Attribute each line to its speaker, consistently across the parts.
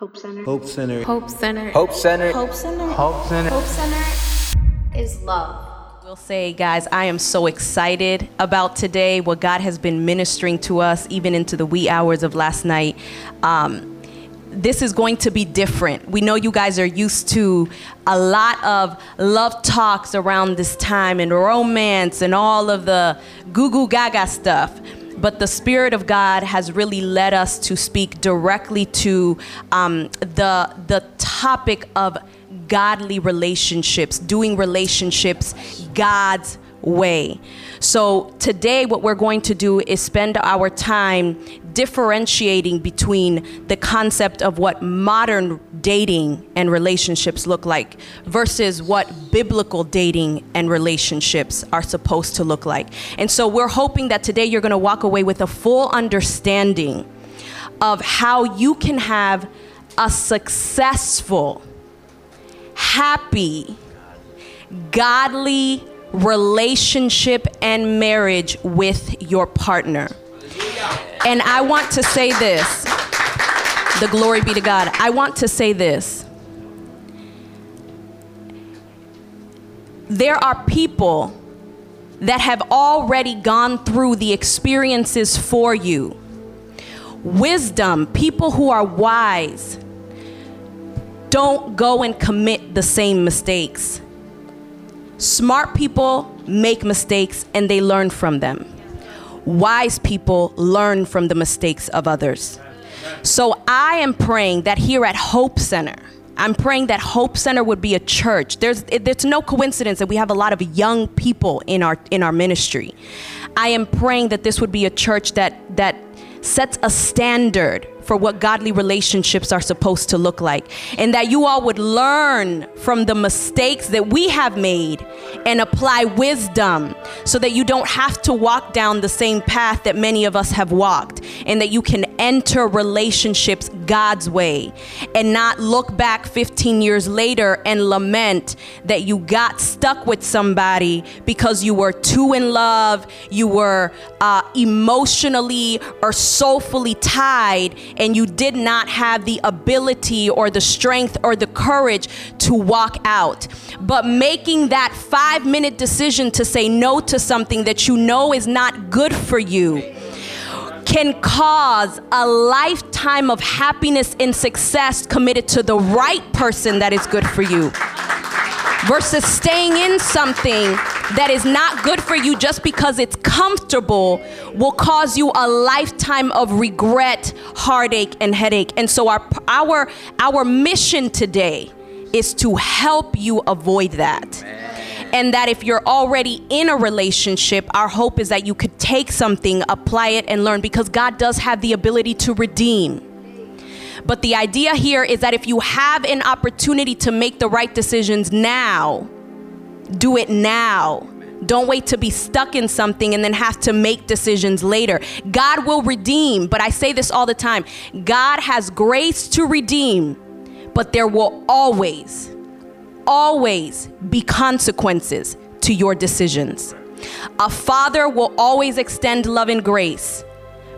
Speaker 1: Hope Center.
Speaker 2: Hope Center.
Speaker 3: Hope Center.
Speaker 4: Hope Center.
Speaker 3: Hope Center.
Speaker 4: Hope Center.
Speaker 1: Hope Center is love.
Speaker 5: We'll say, guys, I am so excited about today, what God has been ministering to us, even into the wee hours of last night. Um, this is going to be different. We know you guys are used to a lot of love talks around this time and romance and all of the goo goo gaga stuff. But the Spirit of God has really led us to speak directly to um, the, the topic of godly relationships, doing relationships God's way. So, today, what we're going to do is spend our time differentiating between the concept of what modern dating and relationships look like versus what biblical dating and relationships are supposed to look like. And so, we're hoping that today you're going to walk away with a full understanding of how you can have a successful, happy, godly relationship and marriage with your partner. And I want to say this the glory be to God. I want to say this. There are people that have already gone through the experiences for you. Wisdom, people who are wise, don't go and commit the same mistakes. Smart people make mistakes and they learn from them. Wise people learn from the mistakes of others. So I am praying that here at Hope Center, I'm praying that Hope Center would be a church. There's it's no coincidence that we have a lot of young people in our in our ministry. I am praying that this would be a church that that sets a standard for what godly relationships are supposed to look like. And that you all would learn from the mistakes that we have made and apply wisdom so that you don't have to walk down the same path that many of us have walked. And that you can enter relationships God's way and not look back 15 years later and lament that you got stuck with somebody because you were too in love, you were uh, emotionally or soulfully tied and you did not have the ability or the strength or the courage to walk out. But making that five minute decision to say no to something that you know is not good for you can cause a lifetime of happiness and success committed to the right person that is good for you versus staying in something that is not good for you just because it's comfortable will cause you a lifetime of regret, heartache and headache. And so our our our mission today is to help you avoid that. And that if you're already in a relationship, our hope is that you could take something, apply it, and learn because God does have the ability to redeem. But the idea here is that if you have an opportunity to make the right decisions now, do it now. Don't wait to be stuck in something and then have to make decisions later. God will redeem, but I say this all the time God has grace to redeem, but there will always, always be consequences to your decisions. A father will always extend love and grace,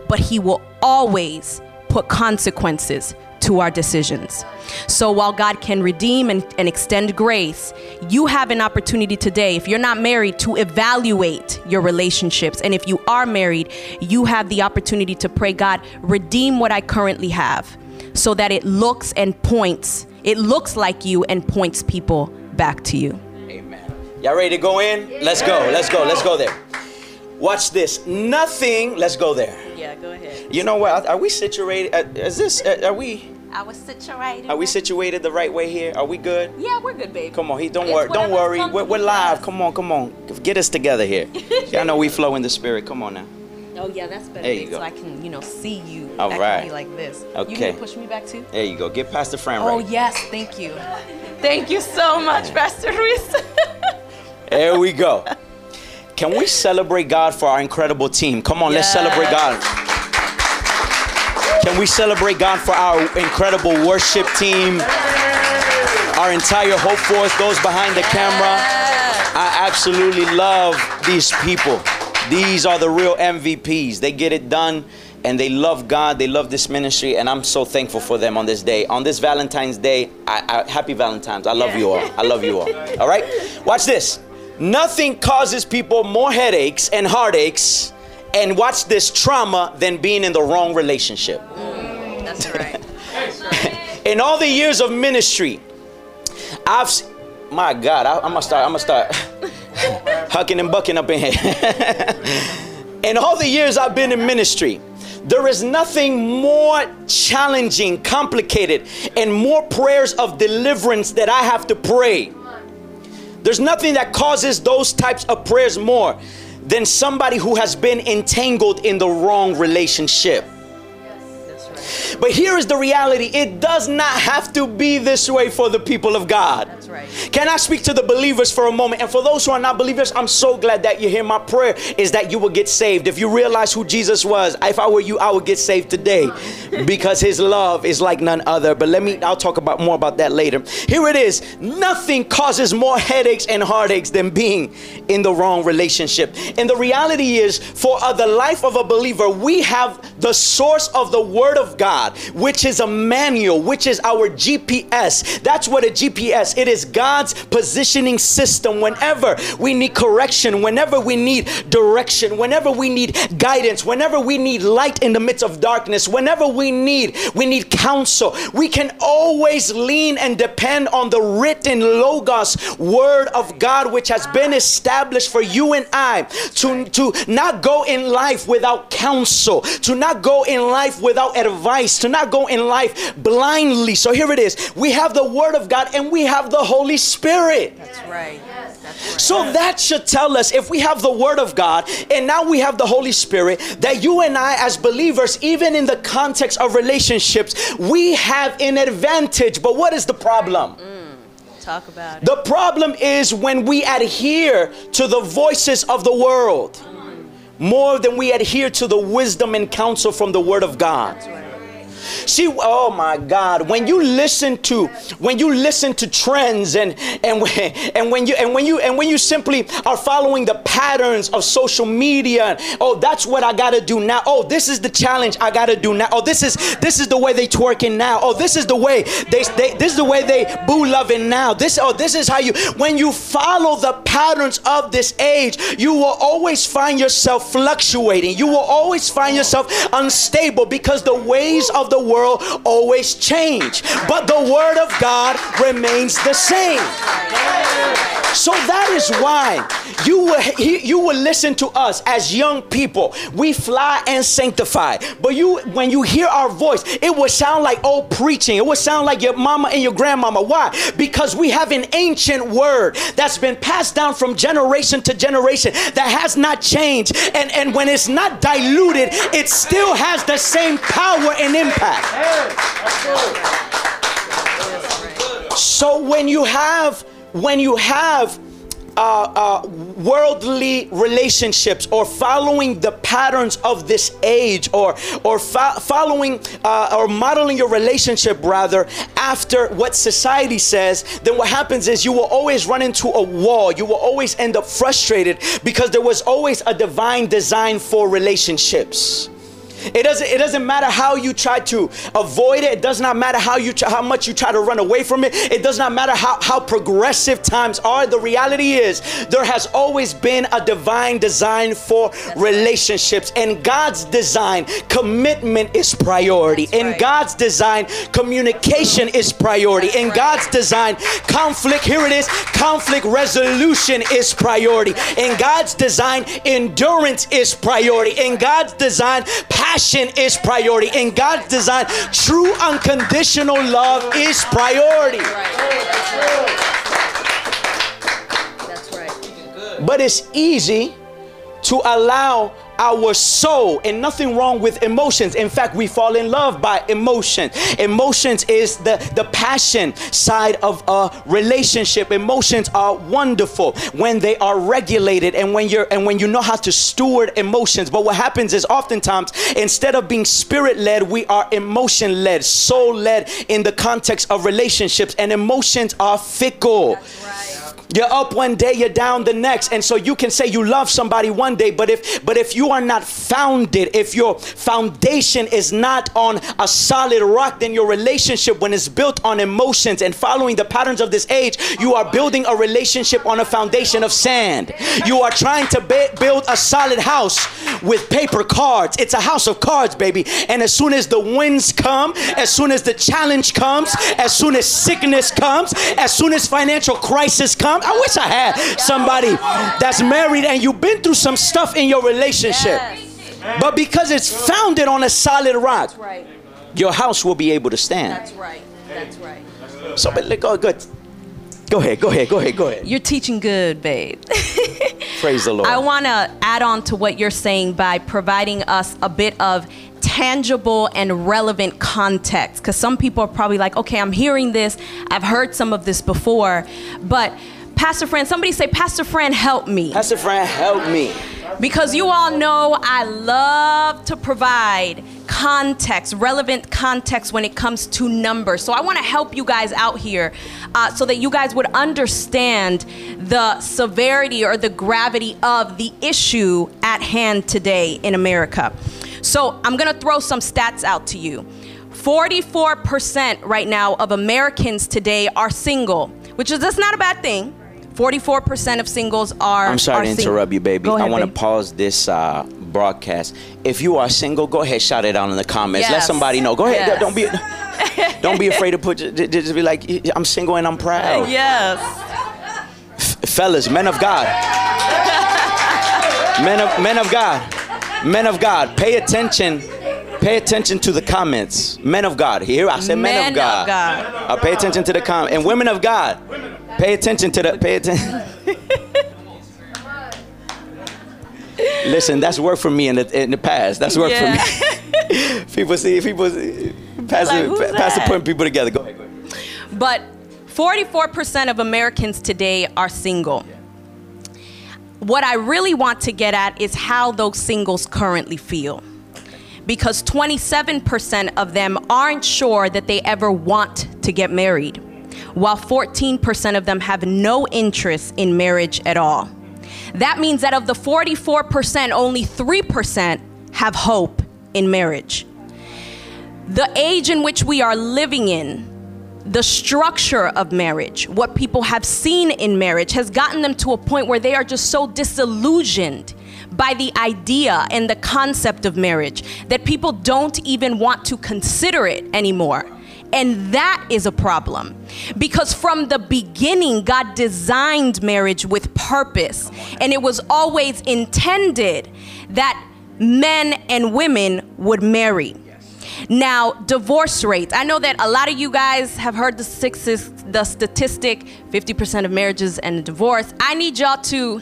Speaker 5: but he will always put consequences to our decisions. So while God can redeem and, and, extend grace, you have an opportunity today, if you're not married, to evaluate your relationships. And if you are married, you have the opportunity to pray, God, redeem what I currently have so that it looks and points, it looks like you and points people back to you.
Speaker 4: Amen. Y'all ready to go in? Let's go. Let's go. Let's go there. Watch this. Nothing. Let's go there.
Speaker 5: Yeah, go ahead.
Speaker 4: You know what? Are we situated? uh, Is this? uh, Are we?
Speaker 5: I was situated.
Speaker 4: Are we situated the right way here? Are we good?
Speaker 5: Yeah, we're good, baby.
Speaker 4: Come on, he don't worry. Don't worry. We're, we're live. Come on, come on. Get us together here. Y'all know we flow in the spirit. Come on now.
Speaker 5: Oh yeah, that's better,
Speaker 4: There you go.
Speaker 5: so I can, you know, see you.
Speaker 4: All right.
Speaker 5: at me like this.
Speaker 4: Okay.
Speaker 5: You need push me back too.
Speaker 4: There you go. Get past the friend
Speaker 5: Oh
Speaker 4: right.
Speaker 5: yes, thank you. Thank you so much, Pastor Ruiz.
Speaker 4: There we go. Can we celebrate God for our incredible team? Come on, let's celebrate God. Can we celebrate God for our incredible worship team? Our entire Hope Force, those behind the camera. I absolutely love these people. These are the real MVPs. They get it done and they love God, they love this ministry, and I'm so thankful for them on this day. On this Valentine's Day, I, I, happy Valentine's. I love you all. I love you all. All right? Watch this. Nothing causes people more headaches and heartaches and watch this trauma than being in the wrong relationship.
Speaker 5: Mm, that's right.
Speaker 4: in all the years of ministry, I've my God, I, am gonna start. I'm gonna start hucking and bucking up in here. in all the years I've been in ministry, there is nothing more challenging, complicated, and more prayers of deliverance that I have to pray. There's nothing that causes those types of prayers more than somebody who has been entangled in the wrong relationship. But here is the reality it does not have to be this way for the people of God.
Speaker 5: That's right.
Speaker 4: Can I speak to the believers for a moment? And for those who are not believers, I'm so glad that you're here. My prayer is that you will get saved. If you realize who Jesus was, if I were you, I would get saved today because his love is like none other. But let me, I'll talk about more about that later. Here it is nothing causes more headaches and heartaches than being in the wrong relationship. And the reality is, for uh, the life of a believer, we have the source of the Word of God, which is a manual, which is our GPS. That's what a GPS. It is God's positioning system. Whenever we need correction, whenever we need direction, whenever we need guidance, whenever we need light in the midst of darkness, whenever we need we need counsel, we can always lean and depend on the written logos word of God, which has been established for you and I to to not go in life without counsel, to not go in life without advice, to not go in life blindly. So here it is. We have the Word of God and we have the Holy Spirit.
Speaker 5: That's right. Yes.
Speaker 4: So that should tell us if we have the Word of God and now we have the Holy Spirit, that you and I, as believers, even in the context of relationships, we have an advantage. But what is the problem? Mm.
Speaker 5: Talk about it.
Speaker 4: The problem is when we adhere to the voices of the world mm. more than we adhere to the wisdom and counsel from the Word of God. See, oh my God, when you listen to when you listen to trends and and when, and when you and when you and when you simply are following the patterns of social media, oh, that's what I gotta do now. Oh, this is the challenge I gotta do now. Oh, this is this is the way they twerking now. Oh, this is the way they, they this is the way they boo loving now. This oh, this is how you when you follow the patterns of this age, you will always find yourself fluctuating. You will always find yourself unstable because the ways of the world always change, but the word of God remains the same. So that is why you will you will listen to us as young people. We fly and sanctify. But you when you hear our voice, it will sound like old preaching. It will sound like your mama and your grandmama. Why? Because we have an ancient word that's been passed down from generation to generation that has not changed. And and when it's not diluted, it still has the same power and impact. So when you have when you have uh, uh, worldly relationships or following the patterns of this age or or fo- following uh, or modeling your relationship rather after what society says then what happens is you will always run into a wall. You will always end up frustrated because there was always a divine design for relationships it doesn't. It doesn't matter how you try to avoid it. It does not matter how you how much you try to run away from it. It does not matter how how progressive times are. The reality is there has always been a divine design for relationships, and God's design commitment is priority. In. God's design, communication is priority. In
Speaker 5: right.
Speaker 4: God's design, conflict. Here it is. Conflict resolution is priority. In God's design, endurance is priority. In God's design, passion is priority. In God's design, true unconditional love is priority.
Speaker 5: That's right.
Speaker 4: But it's easy to allow our soul and nothing wrong with emotions. In fact we fall in love by emotion. Emotions is the the passion side of a relationship. Emotions are wonderful when they are regulated and when you're and when you know how to steward emotions. But what happens is oftentimes instead of being spirit led we are emotion led soul led in the context of relationships and emotions are fickle. You're up one day, you're down the next. And so you can say you love somebody one day, but if but if you are not founded, if your foundation is not on a solid rock, then your relationship when it's built on emotions and following the patterns of this age, you are building a relationship on a foundation of sand. You are trying to ba- build a solid house with paper cards. It's a house of cards, baby. And as soon as the winds come, as soon as the challenge comes, as soon as sickness comes, as soon as financial crisis comes, I wish I had somebody that's married and you've been through some stuff in your relationship. But because it's founded on a solid rock,
Speaker 5: Right.
Speaker 4: your house will be able to stand.
Speaker 5: That's right. That's right.
Speaker 4: So, but go, oh, good. Go ahead, go ahead, go ahead, go ahead.
Speaker 5: You're teaching good, babe.
Speaker 4: Praise the Lord.
Speaker 5: I want to add on to what you're saying by providing us a bit of tangible and relevant context because some people are probably like, okay, I'm hearing this, I've heard some of this before, but Pastor Fran, somebody say, Pastor Fran, help me.
Speaker 4: Pastor Fran, help me.
Speaker 5: Because you all know I love to provide context, relevant context when it comes to numbers. So I want to help you guys out here uh, so that you guys would understand the severity or the gravity of the issue at hand today in America. So I'm going to throw some stats out to you. 44% right now of Americans today are single, which is that's not a bad thing. 44% of singles are.
Speaker 4: I'm sorry
Speaker 5: are
Speaker 4: to
Speaker 5: single.
Speaker 4: interrupt you, baby.
Speaker 5: Ahead,
Speaker 4: I want to pause this uh, broadcast. If you are single, go ahead, shout it out in the comments. Let somebody know. Go ahead.
Speaker 5: Yes.
Speaker 4: Don't be, don't be afraid to put. Just be like, I'm single and I'm proud.
Speaker 5: Yes.
Speaker 4: Fellas, men of God, men of men of God, men of God, pay attention. Pay attention to the comments. Men of God. Here I said men,
Speaker 5: Men
Speaker 4: of
Speaker 5: of
Speaker 4: God.
Speaker 5: God.
Speaker 4: Uh, pay attention to the comment. And women of God. Pay attention to the pay attention. Listen, that's worked for me in the in the past. That's worked
Speaker 5: Yeah.
Speaker 4: for me. people see people see, Pastor,
Speaker 5: Like, that?
Speaker 4: putting people together. Go ahead. Go ahead.
Speaker 5: But 44% of Americans today are single. What I really want to get at is how those singles currently feel. Because 27% of them aren't sure that they ever want to get married, while 14% of them have no interest in marriage at all. That means that of the 44%, only 3% have hope in marriage. The age in which we are living in, the structure of marriage, what people have seen in marriage, has gotten them to a point where they are just so disillusioned by the idea and the concept of marriage that people don't even want to consider it anymore. And that is a problem. Because from the beginning, God designed marriage with purpose. And it was always intended that men and women would marry. Now, divorce rates. I know that a lot of you guys have heard the, the statistic 50% of marriages in divorce. I need y'all to,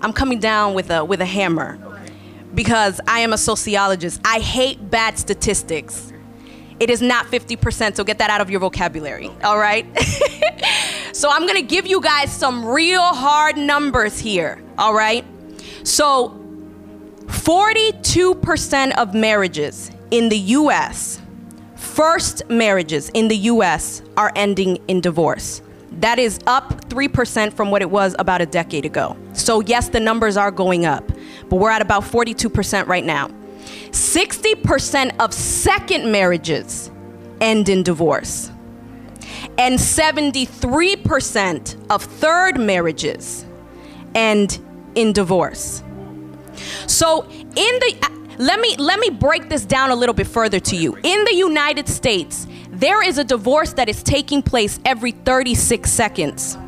Speaker 5: I'm coming down with a, with a hammer because I am a sociologist. I hate bad statistics. It is not 50%, so get that out of your vocabulary, all right? so I'm gonna give you guys some real hard numbers here, all right? So 42% of marriages in the US, first marriages in the US, are ending in divorce. That is up 3% from what it was about a decade ago. So, yes, the numbers are going up, but we're at about 42% right now. 60% of second marriages end in divorce, and 73% of third marriages end in divorce. So in the uh, let me let me break this down a little bit further to you. In the United States, there is a divorce that is taking place every 36 seconds.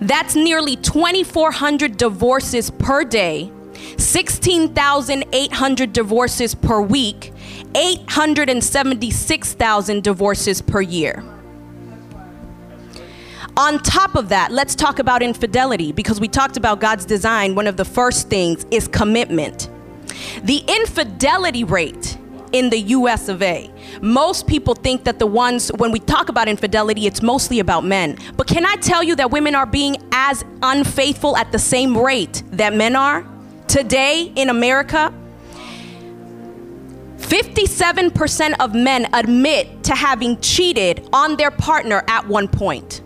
Speaker 5: That's nearly 2400 divorces per day, 16,800 divorces per week, 876,000 divorces per year. On top of that, let's talk about infidelity because we talked about God's design. One of the first things is commitment. The infidelity rate in the US of A. Most people think that the ones, when we talk about infidelity, it's mostly about men. But can I tell you that women are being as unfaithful at the same rate that men are today in America? 57% of men admit to having cheated on their partner at one point.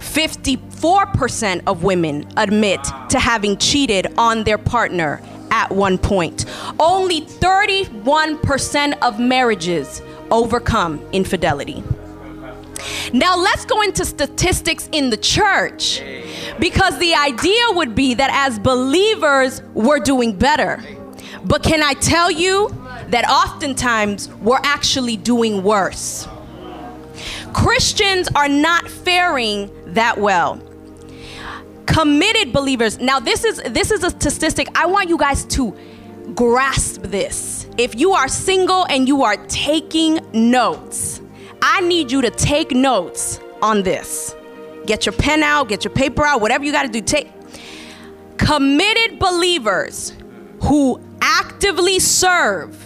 Speaker 5: 54% of women admit to having cheated on their partner at one point. Only 31% of marriages overcome infidelity. Now let's go into statistics in the church because the idea would be that as believers, we're doing better. But can I tell you that oftentimes we're actually doing worse? Christians are not faring that well. Committed believers. Now this is this is a statistic I want you guys to grasp this. If you are single and you are taking notes, I need you to take notes on this. Get your pen out, get your paper out, whatever you got to do. Take committed believers who actively serve,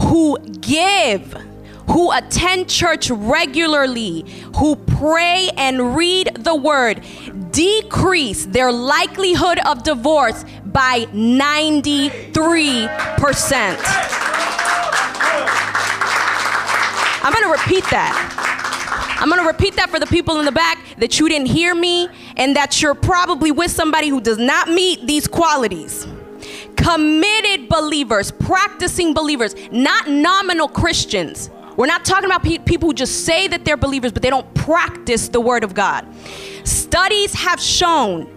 Speaker 5: who give, who attend church regularly, who pray and read the word, decrease their likelihood of divorce by 93%. I'm gonna repeat that. I'm gonna repeat that for the people in the back that you didn't hear me and that you're probably with somebody who does not meet these qualities. Committed believers, practicing believers, not nominal Christians. We're not talking about pe- people who just say that they're believers, but they don't practice the Word of God. Studies have shown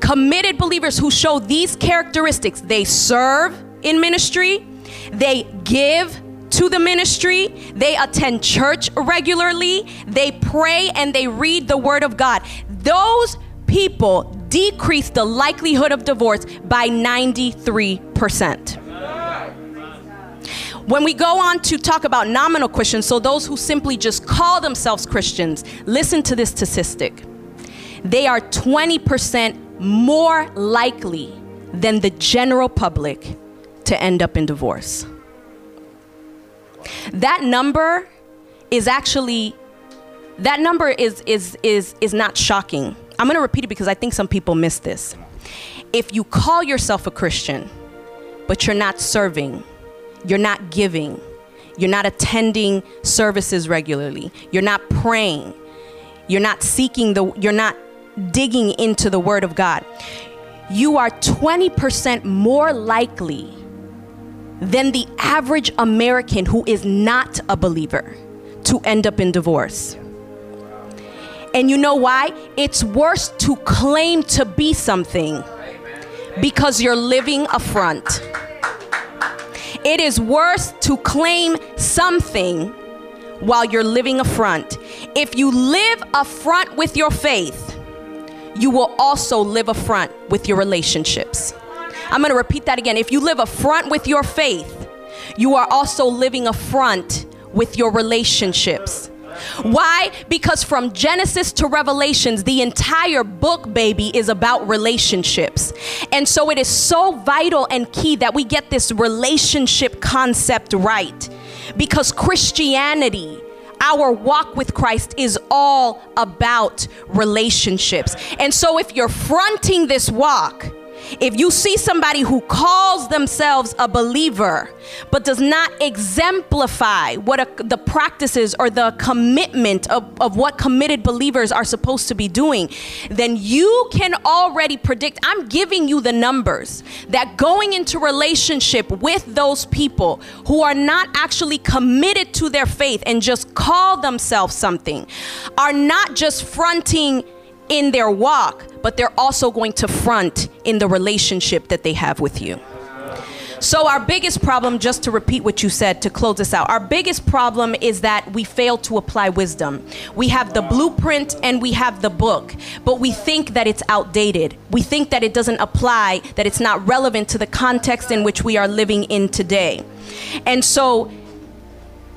Speaker 5: committed believers who show these characteristics they serve in ministry, they give to the ministry, they attend church regularly, they pray and they read the Word of God. Those people decrease the likelihood of divorce by 93%. When we go on to talk about nominal Christians, so those who simply just call themselves Christians, listen to this statistic. They are 20% more likely than the general public to end up in divorce. That number is actually that number is is is is not shocking. I'm going to repeat it because I think some people miss this. If you call yourself a Christian, but you're not serving, you're not giving, you're not attending services regularly, you're not praying, you're not seeking the you're not digging into the word of God. You are 20% more likely than the average American who is not a believer to end up in divorce. And you know why? It's worse to claim to be something because you're living a front. It is worse to claim something while you're living a front. If you live a front with your faith, you will also live a front with your relationships. I'm going to repeat that again. If you live a front with your faith, you are also living a front with your relationships. Why? Because from Genesis to Revelations, the entire book, baby, is about relationships. And so it is so vital and key that we get this relationship concept right. Because Christianity, our walk with Christ is all about relationships. And so if you're fronting this walk, if you see somebody who calls themselves a believer but does not exemplify what a, the practices or the commitment of, of what committed believers are supposed to be doing, then you can already predict. I'm giving you the numbers that going into relationship with those people who are not actually committed to their faith and just call themselves something are not just fronting in their walk, but they're also going to front in the relationship that they have with you. So, our biggest problem, just to repeat what you said to close this out, our biggest problem is that we fail to apply wisdom. We have the blueprint and we have the book, but we think that it's outdated. We think that it doesn't apply, that it's not relevant to the context in which we are living in today. And so,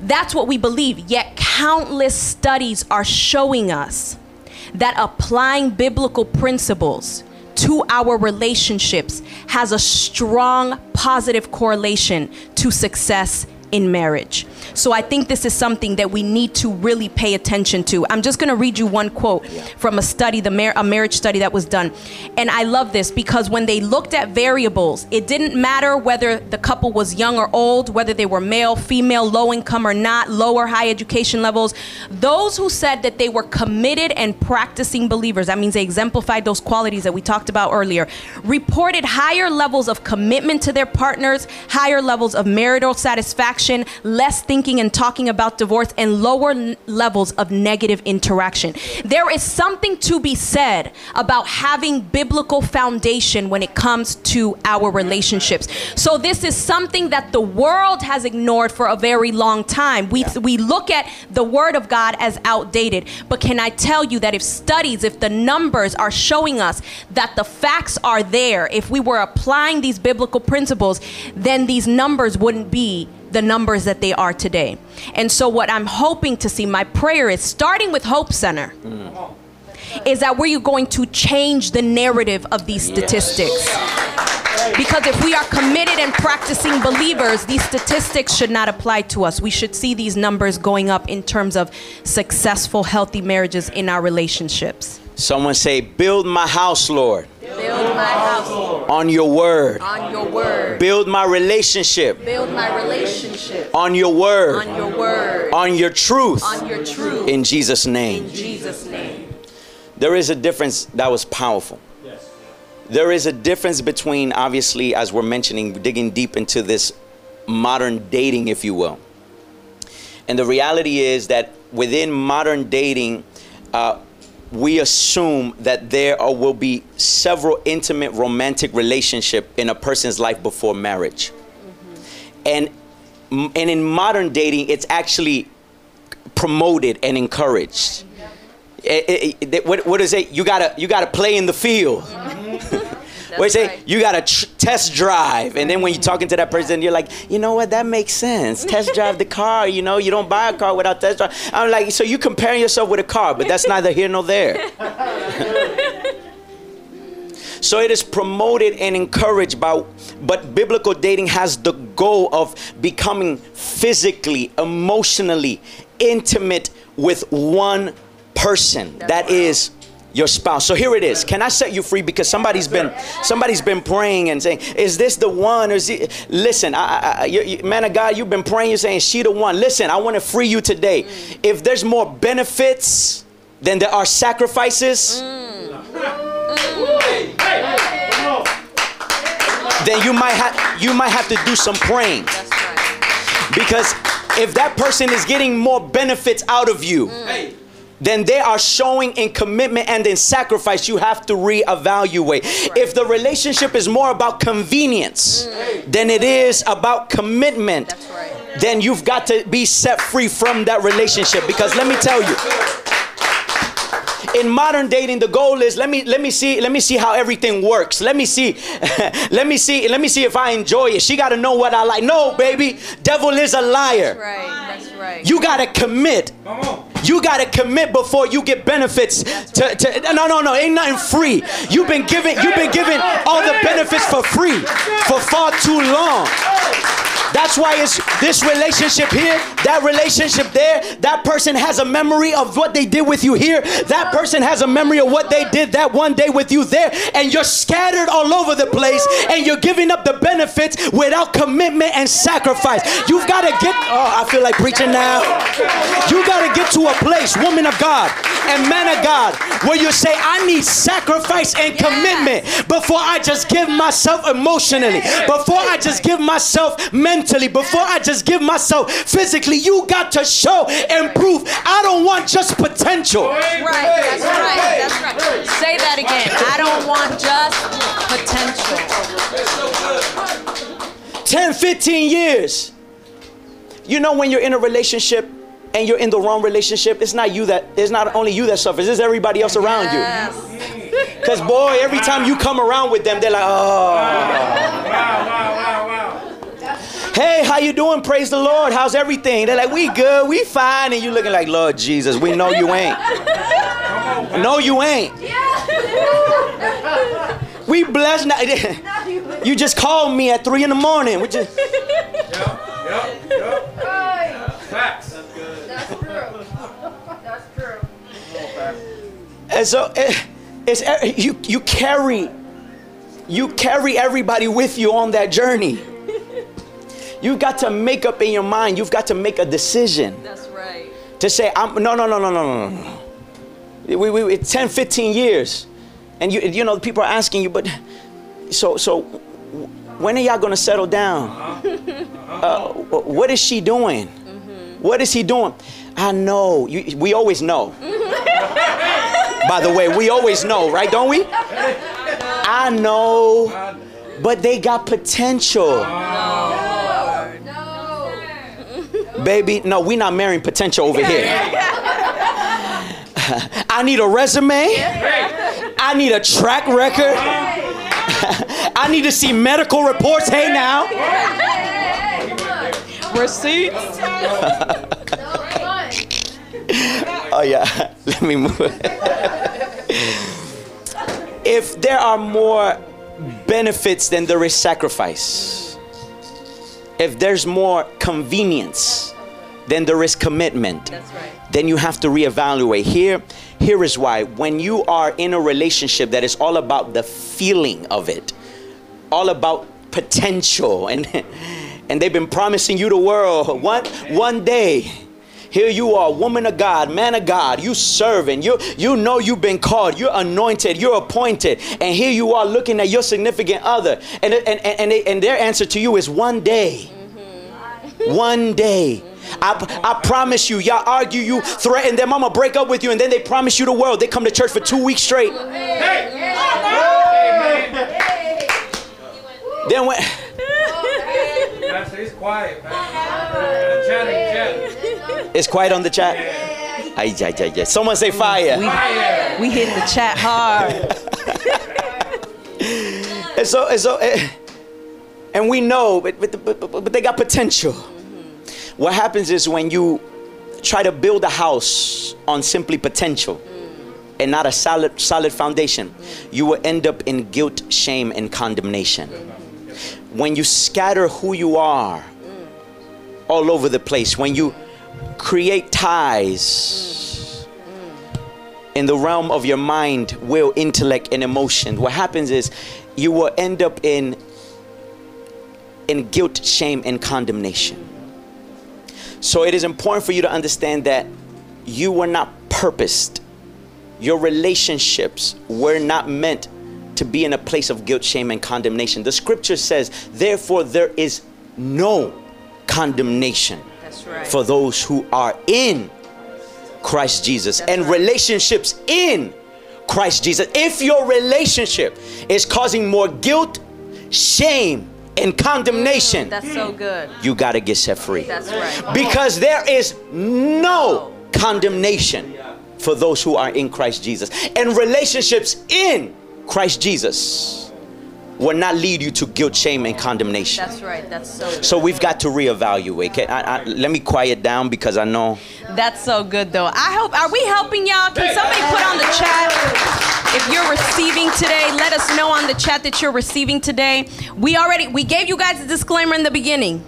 Speaker 5: that's what we believe. Yet, countless studies are showing us that applying biblical principles to our relationships has a strong positive correlation to success in marriage. So I think this is something that we need to really pay attention to. I'm just going to read you one quote from a study, the mar- a marriage study that was done. And I love this because when they looked at variables, it didn't matter whether the couple was young or old, whether they were male, female, low income or not, low or high education levels. Those who said that they were committed and practicing believers, that means they exemplified those qualities that we talked about earlier, reported higher levels of commitment to their partners, higher levels of marital satisfaction less thinking and talking about divorce, and lower n- levels of negative interaction. There is something to be said about having biblical foundation when it comes to our relationships. So this is something that the world has ignored for a very long time. We we look at the word of God as outdated, but can I tell you that if studies, if the numbers are showing us that the facts are there, if we were applying these biblical principles, then these numbers wouldn't be the numbers that they are today. And so, what I'm hoping to see, my prayer is starting with Hope Center, is that we're going to change the narrative of these statistics. Because if we are committed and practicing believers, these statistics should not apply to us. We should see these numbers going up in terms of successful, healthy marriages in our relationships.
Speaker 4: Someone say, Build my house, Lord,
Speaker 5: Build my house
Speaker 4: on your word.
Speaker 5: on your word.
Speaker 4: Build my relationship
Speaker 5: Build my relationship
Speaker 4: on your word,
Speaker 5: on your word,
Speaker 4: on your truth.
Speaker 5: on your truth.
Speaker 4: In Jesus' name.
Speaker 5: In Jesus' name.
Speaker 4: There is a difference that was powerful. There is a difference between, obviously, as we're mentioning, digging deep into this modern dating, if you will. And the reality is that within modern dating, uh, we assume that there are, will be several intimate romantic relationship in a person's life before marriage. Mm-hmm. And and in modern dating, it's actually promoted and encouraged. It- it- it- what, what is it? You gotta you gotta play in the field. Mm-hmm. What you say?
Speaker 5: right.
Speaker 4: You got to tr- test drive, and then when you're talking to that person, you're like, you know what? That makes sense. Test drive the car. You know, you don't buy a car without test drive. I'm like, so you comparing yourself with a car, but that's neither here nor there. So it is promoted and encouraged by, but biblical dating has the goal of becoming physically, emotionally intimate with one person. That is your spouse. So here it is. Can I set you free? Because somebody's been somebody's been praying and saying, "Is this the one?" Or is it? Listen, I, I, you, you- man of God, you've been praying. You're saying, "She the one." Listen, I want to free you today. If there's more benefits than there are sacrifices. Mm. then you might have you might have to do some praying because if that person is getting more benefits out of you mm. Then they are showing in commitment and in sacrifice you have to reevaluate. If the relationship is more about convenience mm. than it is about commitment
Speaker 5: That's right.
Speaker 4: then you've got to be set free from that relationship. Because let me tell you in modern dating the goal is let me let me see let me see how everything works. Let me see let me see let me see if i enjoy it. She got to know what i like. No baby devil is a liar.
Speaker 5: Right. That's right.
Speaker 4: you got to commit you got to commit before you get benefits to, to no no no ain't nothing free. You've been given you've been given all the benefits for free for far too long that's why it's this relationship here, that relationship there. That person has a memory of what they did with you here. That person has a memory of what they did that one day with you there. And you're scattered all over the place and you're giving up the benefits without commitment and sacrifice. You've got to get, oh, I feel like preaching now. You got to get to a place, woman of God and man of God, where you say, I need sacrifice and commitment before I just give myself emotionally, before I just give myself mentally, before I just give myself physically. You got to show and prove I don't want just potential.
Speaker 5: Right. That's right. That's right. Say that again. I don't want just potential.
Speaker 4: 10, 15 years. You know, when you're in a relationship and you're in the wrong relationship, it's not you that, it's not only you that suffers, it's everybody else around you.
Speaker 5: Yes.
Speaker 4: Because, boy, every time you come around with them, they're like, oh hey, how you doing? Praise the Lord. How's everything? They're like, we good, we fine. And you looking like, Lord Jesus, we know you ain't. No, you ain't. We blessed. You just called me at three in the morning. We just. Yep, yep. Facts. That's good. That's true. That's true. And so, eh, it's er, you. You carry. You carry everybody with you on that journey. You've got to make up in your mind. You've got to make a decision
Speaker 5: That's right.
Speaker 4: to say, I'm, no, no, no, no, no, no, no. We, we, it's 10, 15 years. And you, you know, people are asking you, but so, so when are y'all going to settle down? Uh, what is she doing? What is he doing? I know. You, we always know. By the way, we always know, right? Don't we? I know, but they got potential. Baby, no, we're not marrying potential over here. I need a resume. I need a track record. I need to see medical reports. Hey now.
Speaker 5: Receipts.
Speaker 4: Oh yeah. Let me move. if there are more benefits than there is sacrifice, if there's more convenience than there is commitment, then you have to reevaluate. Here, here is why. When you are in a relationship that is all about the feeling of it, all about potential, and and they've been promising you the world. One one day. Here you are, woman of God, man of God, you serving, you you know you've been called, you're anointed, you're appointed, and here you are looking at your significant other, and and and, and, they, and their answer to you is one day, mm-hmm. one day. I, I promise you, y'all argue, you threaten them, I'm gonna break up with you, and then they promise you the world. They come to church for two weeks straight. Then when
Speaker 2: Pastor, he's quiet, Pastor. Chatting, chatting.
Speaker 4: it's quiet on the chat. Ay, ay, ay, ay. Someone say fire.
Speaker 5: We hit the chat hard.
Speaker 4: And so, and so, eh, and we know, but, but, but, but, but they got potential. What happens is when you try to build a house on simply potential mm. and not a solid, solid foundation, mm. you will end up in guilt, shame, and condemnation. When you scatter who you are mm. all over the place, when you create ties in the realm of your mind, will, intellect, and emotion, what happens is you will end up in in guilt, shame, and condemnation. So it is important for you to understand that you were not purposed. Your relationships were not meant to be in a place of guilt, shame, and condemnation. The scripture says, therefore, there is no condemnation
Speaker 5: That's right.
Speaker 4: for those who are in Christ Jesus and relationships in Christ Jesus. If your relationship is causing more guilt, shame, and condemnation,
Speaker 5: That's so good.
Speaker 4: you got to get set free.
Speaker 5: That's right.
Speaker 4: Because there is no condemnation for those who are in Christ Jesus. And relationships in Christ Jesus will not lead you to guilt, shame, and condemnation.
Speaker 5: That's right. That's so good.
Speaker 4: So we've got to reevaluate. Can I, I, let me quiet down because I know.
Speaker 5: That's so good though. I hope are we helping y'all? Can somebody put on the chat if you're receiving today? Let us know on the chat that you're receiving today. We already we gave you guys a disclaimer in the beginning.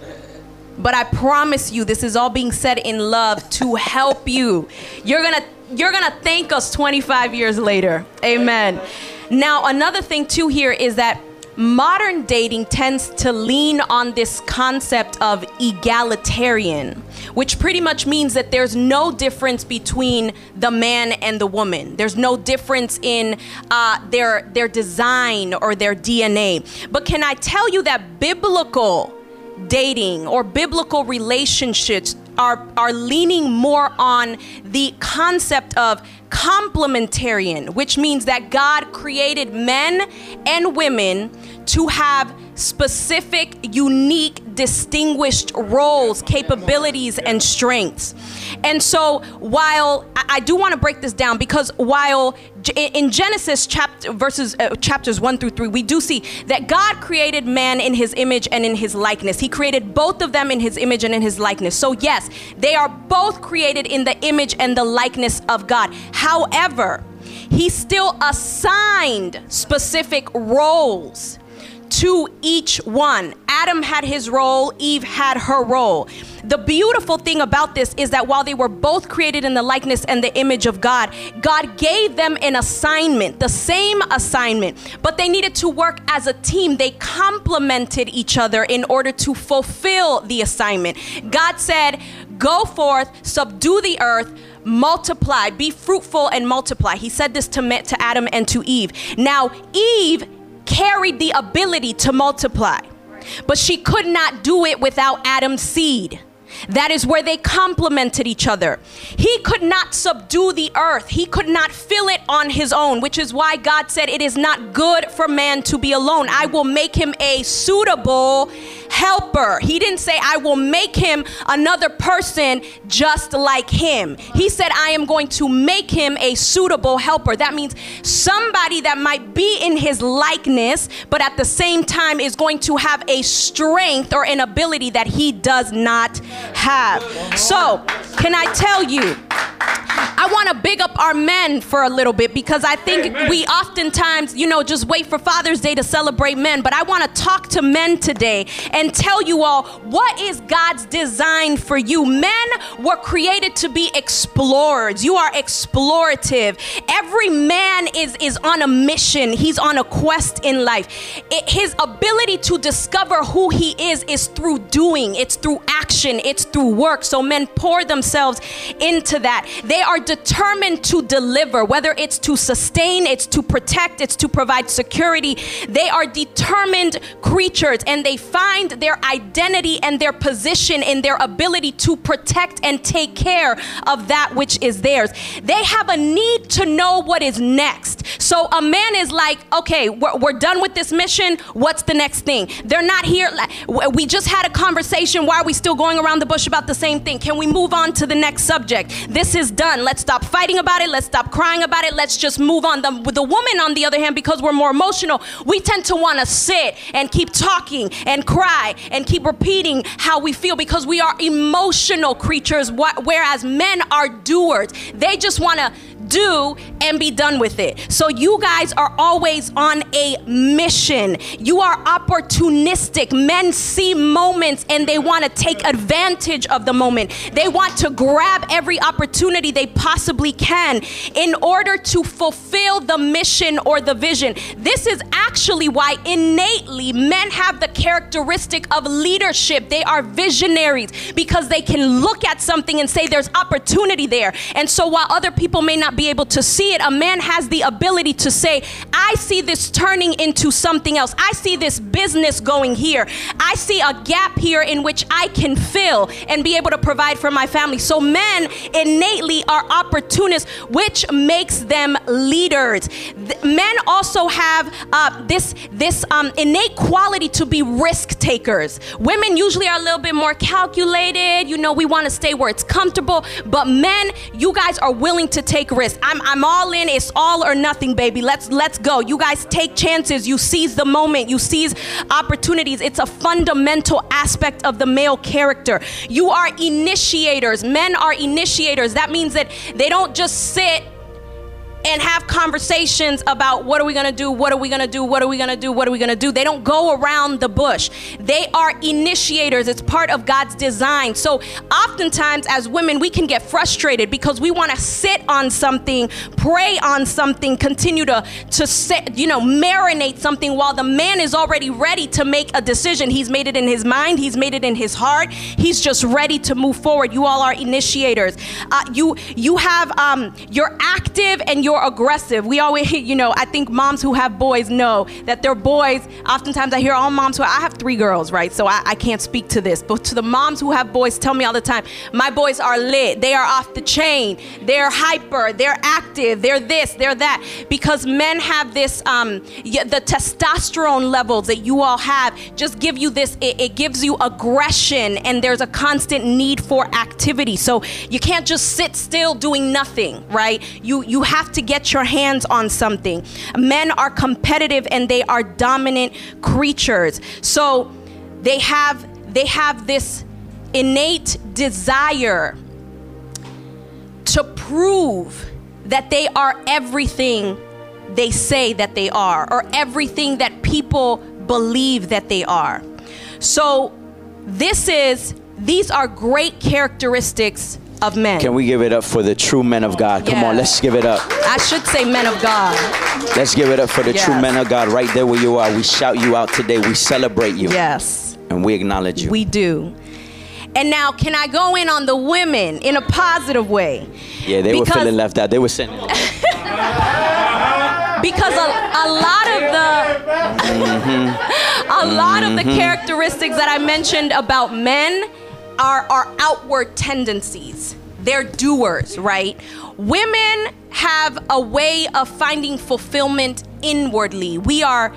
Speaker 5: But I promise you this is all being said in love to help you. You're going to you're going to thank us 25 years later. Amen. Now, another thing too here is that modern dating tends to lean on this concept of egalitarian, which pretty much means that there's no difference between the man and the woman. There's no difference in uh, their their design or their DNA. But can I tell you that biblical dating or biblical relationships are are leaning more on the concept of complementarian, which means that God created men and women to have specific, unique, distinguished roles, capabilities, and strengths. And so, while I do want to break this down, because while in Genesis chapter verses uh, chapters one through three, we do see that God created man in His image and in His likeness. He created both of them in His image and in His likeness. So yes, they are both created in the image and the likeness of God. However, He still assigned specific roles to each one. Adam had his role, Eve had her role. The beautiful thing about this is that while they were both created in the likeness and the image of God, God gave them an assignment, the same assignment, but they needed to work as a team. They complemented each other in order to fulfill the assignment. God said, Go forth, subdue the earth multiply, be fruitful and multiply. He said this to, to Adam and to Eve. Now, Eve carried the ability to multiply, but she could not do it without Adam's seed. That is where they complemented each other. He could not subdue the earth, he could not fill it on his own, which is why God said, It is not good for man to be alone. I will make him a suitable helper. He didn't say, I will make him another person just like him. He said, I am going to make him a suitable helper. That means somebody that might be in his likeness, but at the same time is going to have a strength or an ability that he does not have. So, can I tell you? I want to big up our men for a little bit because I think Amen. we oftentimes, you know, just wait for Father's Day to celebrate men. But I want to talk to men today and tell you all what is God's design for you. Men were created to be explorers. You are explorative. Every man is is on a mission. He's on a quest in life. It, his ability to discover who he is is through doing. It's through action. It's through work. So men pour themselves into that. They are determined to deliver, whether it's to sustain, it's to protect, it's to provide security. They are determined creatures and they find their identity and their position in their ability to protect and take care of that which is theirs. They have a need to know what is next. So a man is like, okay, we're, we're done with this mission. What's the next thing? They're not here. We just had a conversation. Why are we still going around the bush about the same thing? Can we move on to the next subject? This is done. Let's stop fighting about it. Let's stop crying about it. Let's just move on. The, the woman, on the other hand, because we're more emotional, we tend to want to sit and keep talking and cry and keep repeating how we feel because we are emotional creatures, whereas men are doers. They just want to do and be done with it. So you guys are always on a mission. You are opportunistic. Men see moments and they want to take advantage of the moment. They want to grab every opportunity they possibly can in order to fulfill the mission or the vision. This is actually why innately men have the characteristic of leadership. They are visionaries because they can look at something and say there's opportunity there. And so while other people may not be able to see it, a man has the ability to say, I see this turning into something else. I see this business going here. I see a gap here in which I can fill and be able to provide for my family. So men innately are opportunists, which makes them leaders. Men also have uh, this this um, innate quality to be risk takers. Women usually are a little bit more calculated. You know, we want to stay where it's comfortable, but men, you guys are willing to take risks. I'm, I'm all in. It's all or nothing, baby. Let's let's go. You guys take chances. You seize the moment. You seize opportunities. It's a fundamental aspect of the male character. You are initiators. Men are initiators. That means that they don't just sit and have conversations about what are we to do what are we to do what are we to do what are we to do. They don't go around the bush. They are initiators. It's part of god's design. So oftentimes as women we can get frustrated because we want to sit on something pray on something continue to to sit you know marinate something while the man is already ready to make a decision. He's made it in his mind. He's made it in his heart. He's just ready to move forward. You all are initiators. Uh, you you have um, you're active and you're you're aggressive. We always, you know, I think moms who have boys know that their boys, oftentimes I hear all moms who, I have three girls, right? So I, I can't speak to this, but to the moms who have boys, tell me all the time, my boys are lit. They are off the chain. They're hyper. They're active. They're this, they're that. Because men have this, um, the testosterone levels that you all have just give you this, it, it gives you aggression and there's a constant need for activity. So you can't just sit still doing nothing, right? You, you have to to get your hands on something. Men are competitive and they are dominant creatures. So they have they have this innate desire to prove that they are everything they say that they are or everything that people believe that they are. So this is these are great characteristics of men.
Speaker 4: Can we give it up for the true men of God? Come
Speaker 5: Yeah.
Speaker 4: on, let's give it up.
Speaker 5: I should say men of God.
Speaker 4: Let's give it up for the true men of God right there where you are. We shout you out today. We celebrate you.
Speaker 5: Yes.
Speaker 4: And we acknowledge you.
Speaker 5: We do. And now, can I go in on the women in a positive way?
Speaker 4: yeah, they were feeling left out. They were saying,
Speaker 5: Because a, a lot of the a lot of the mm-hmm. characteristics that I mentioned about men are our outward tendencies. They're doers, right? Women have a way of finding fulfillment inwardly. We are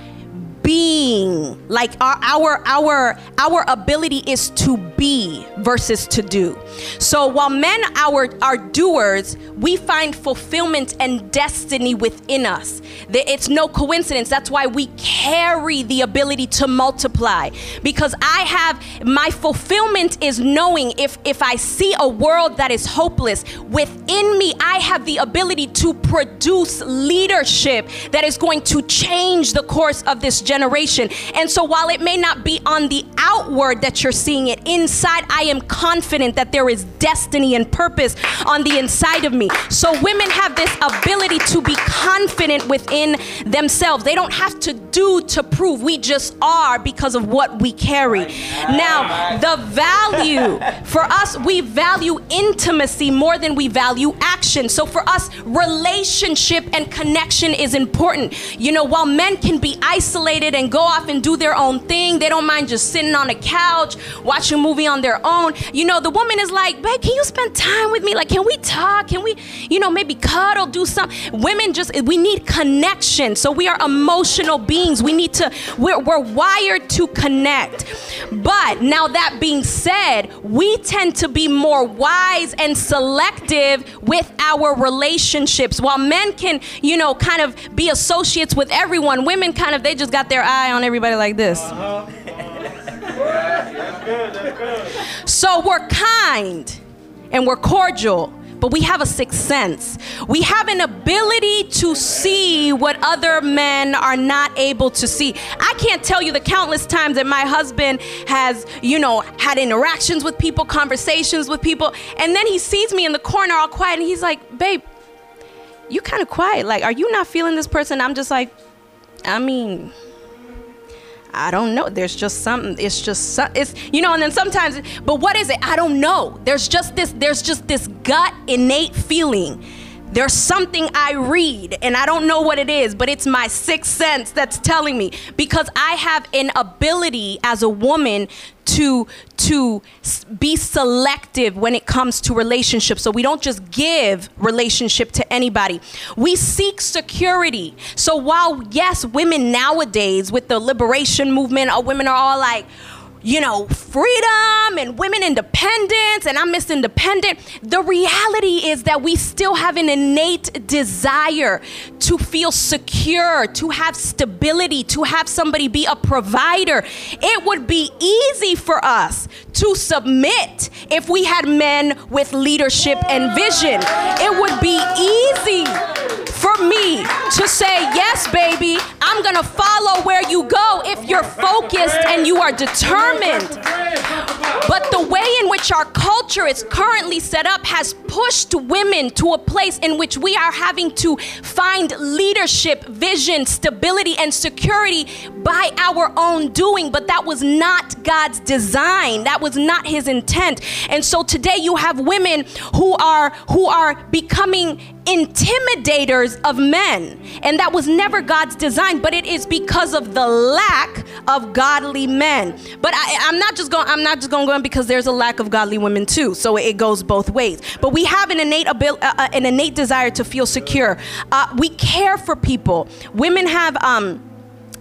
Speaker 5: being. Like our our our our ability is to be versus to do. So while men our are doers we find fulfillment and destiny within us. It's no coincidence. That's why we carry the ability to multiply. Because i have my fulfillment is knowing if if i see a world that is hopeless within me i have the ability to produce leadership that is going to change the course of this generation. And so while it may not be on the outward that you're seeing it, inside I am confident that there is destiny and purpose on the inside of me. So women have this ability to be confident within themselves. They don't have to do to prove. We just are because of what we carry. Now, the value for us, we value intimacy more than we value action. So for us, relationship and connection is important. You know, while men can be isolated and go off and do their own thing, they don't mind just sitting on a couch, watching a movie on their own. You know, the woman is like, babe, can you spend time with me? Like, can we talk? Can we, you know, maybe cuddle, do something? Women just, we need connection. So we are emotional beings. We need to, we're, we're wired to connect. But now that being said, we tend to be more wise and selective with our relationships. While men can, you know, kind of be associates with everyone, women kind of, they just got their eye on everybody like this. So we're kind and we're cordial, but we have a sixth sense. We have an ability to see what other men are not able to see. I can't tell you the countless times that my husband has, you know, had interactions with people, conversations with people, and then he sees me in the corner all quiet and he's like, babe, you kind of quiet. Like, are you not feeling this person? I'm just like, I mean, I don't know. There's just something. It's just it's you know. And then sometimes, but what is it? I don't know. There's just this. There's just this gut innate feeling. There's something I read and I don't know what it is, but it's my sixth sense that's telling me because I have an ability as a woman to to be selective when it comes to relationships. So we don't just give relationship to anybody. We seek security. So while yes, women nowadays with the liberation movement, uh, women are all like you know, freedom and women independence, and I'm Miss Independent. The reality is that we still have an innate desire to feel secure, to have stability, to have somebody be a provider. It would be easy for us to submit if we had men with leadership and vision. It would be easy for me to say, Yes, baby, I'm gonna follow where you go if you're focused and you are determined. But the way in which our culture is currently set up has pushed women to a place in which we are having to find leadership, vision, stability, and security by our own doing. But that was not God's design. That was not His intent. And so today you have women who are who are becoming intimidators of men. And that was never God's design, but it is because of the lack of godly men. But I, I'm not just going. I'm not just going to go in because there's a lack of godly women too. So it goes both ways. But we have an innate abil- uh, uh, an innate desire to feel secure. Uh, we care for people. Women have um,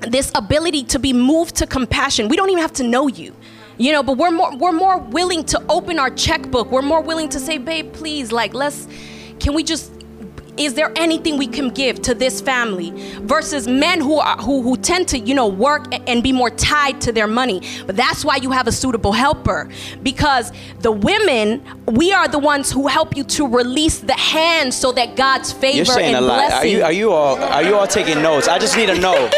Speaker 5: this ability to be moved to compassion. We don't even have to know you. You know, but we're more we're more willing to open our checkbook. We're more willing to say, "Babe, please, like let's can we just is there anything we can give to this family versus men who are who, who tend to you know work and be more tied to their money but that's why you have a suitable helper because the women we are the ones who help you to release the hands so that god's favor
Speaker 4: You're saying
Speaker 5: and
Speaker 4: a lot. Are
Speaker 5: blessing
Speaker 4: you are you all are you all taking notes? I just need to know.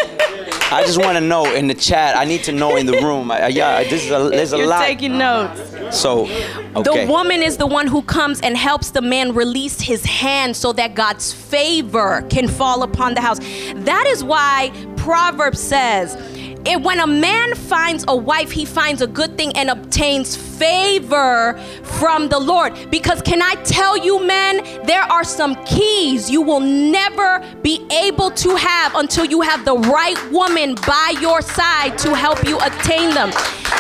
Speaker 4: I just want to know in the chat. I need to know in the room. I, yeah, this is a, there's a
Speaker 5: You're
Speaker 4: lot.
Speaker 5: taking notes.
Speaker 4: so, okay.
Speaker 5: The woman is the one who comes and helps the man release his hand so that God's favor can fall upon the house. That is why Proverbs says, it, when a man finds a wife, he finds a good thing and obtains favor from the Lord. Because can I tell you, men, there are some keys you will never be able to have until you have the right woman by your side to help you attain them.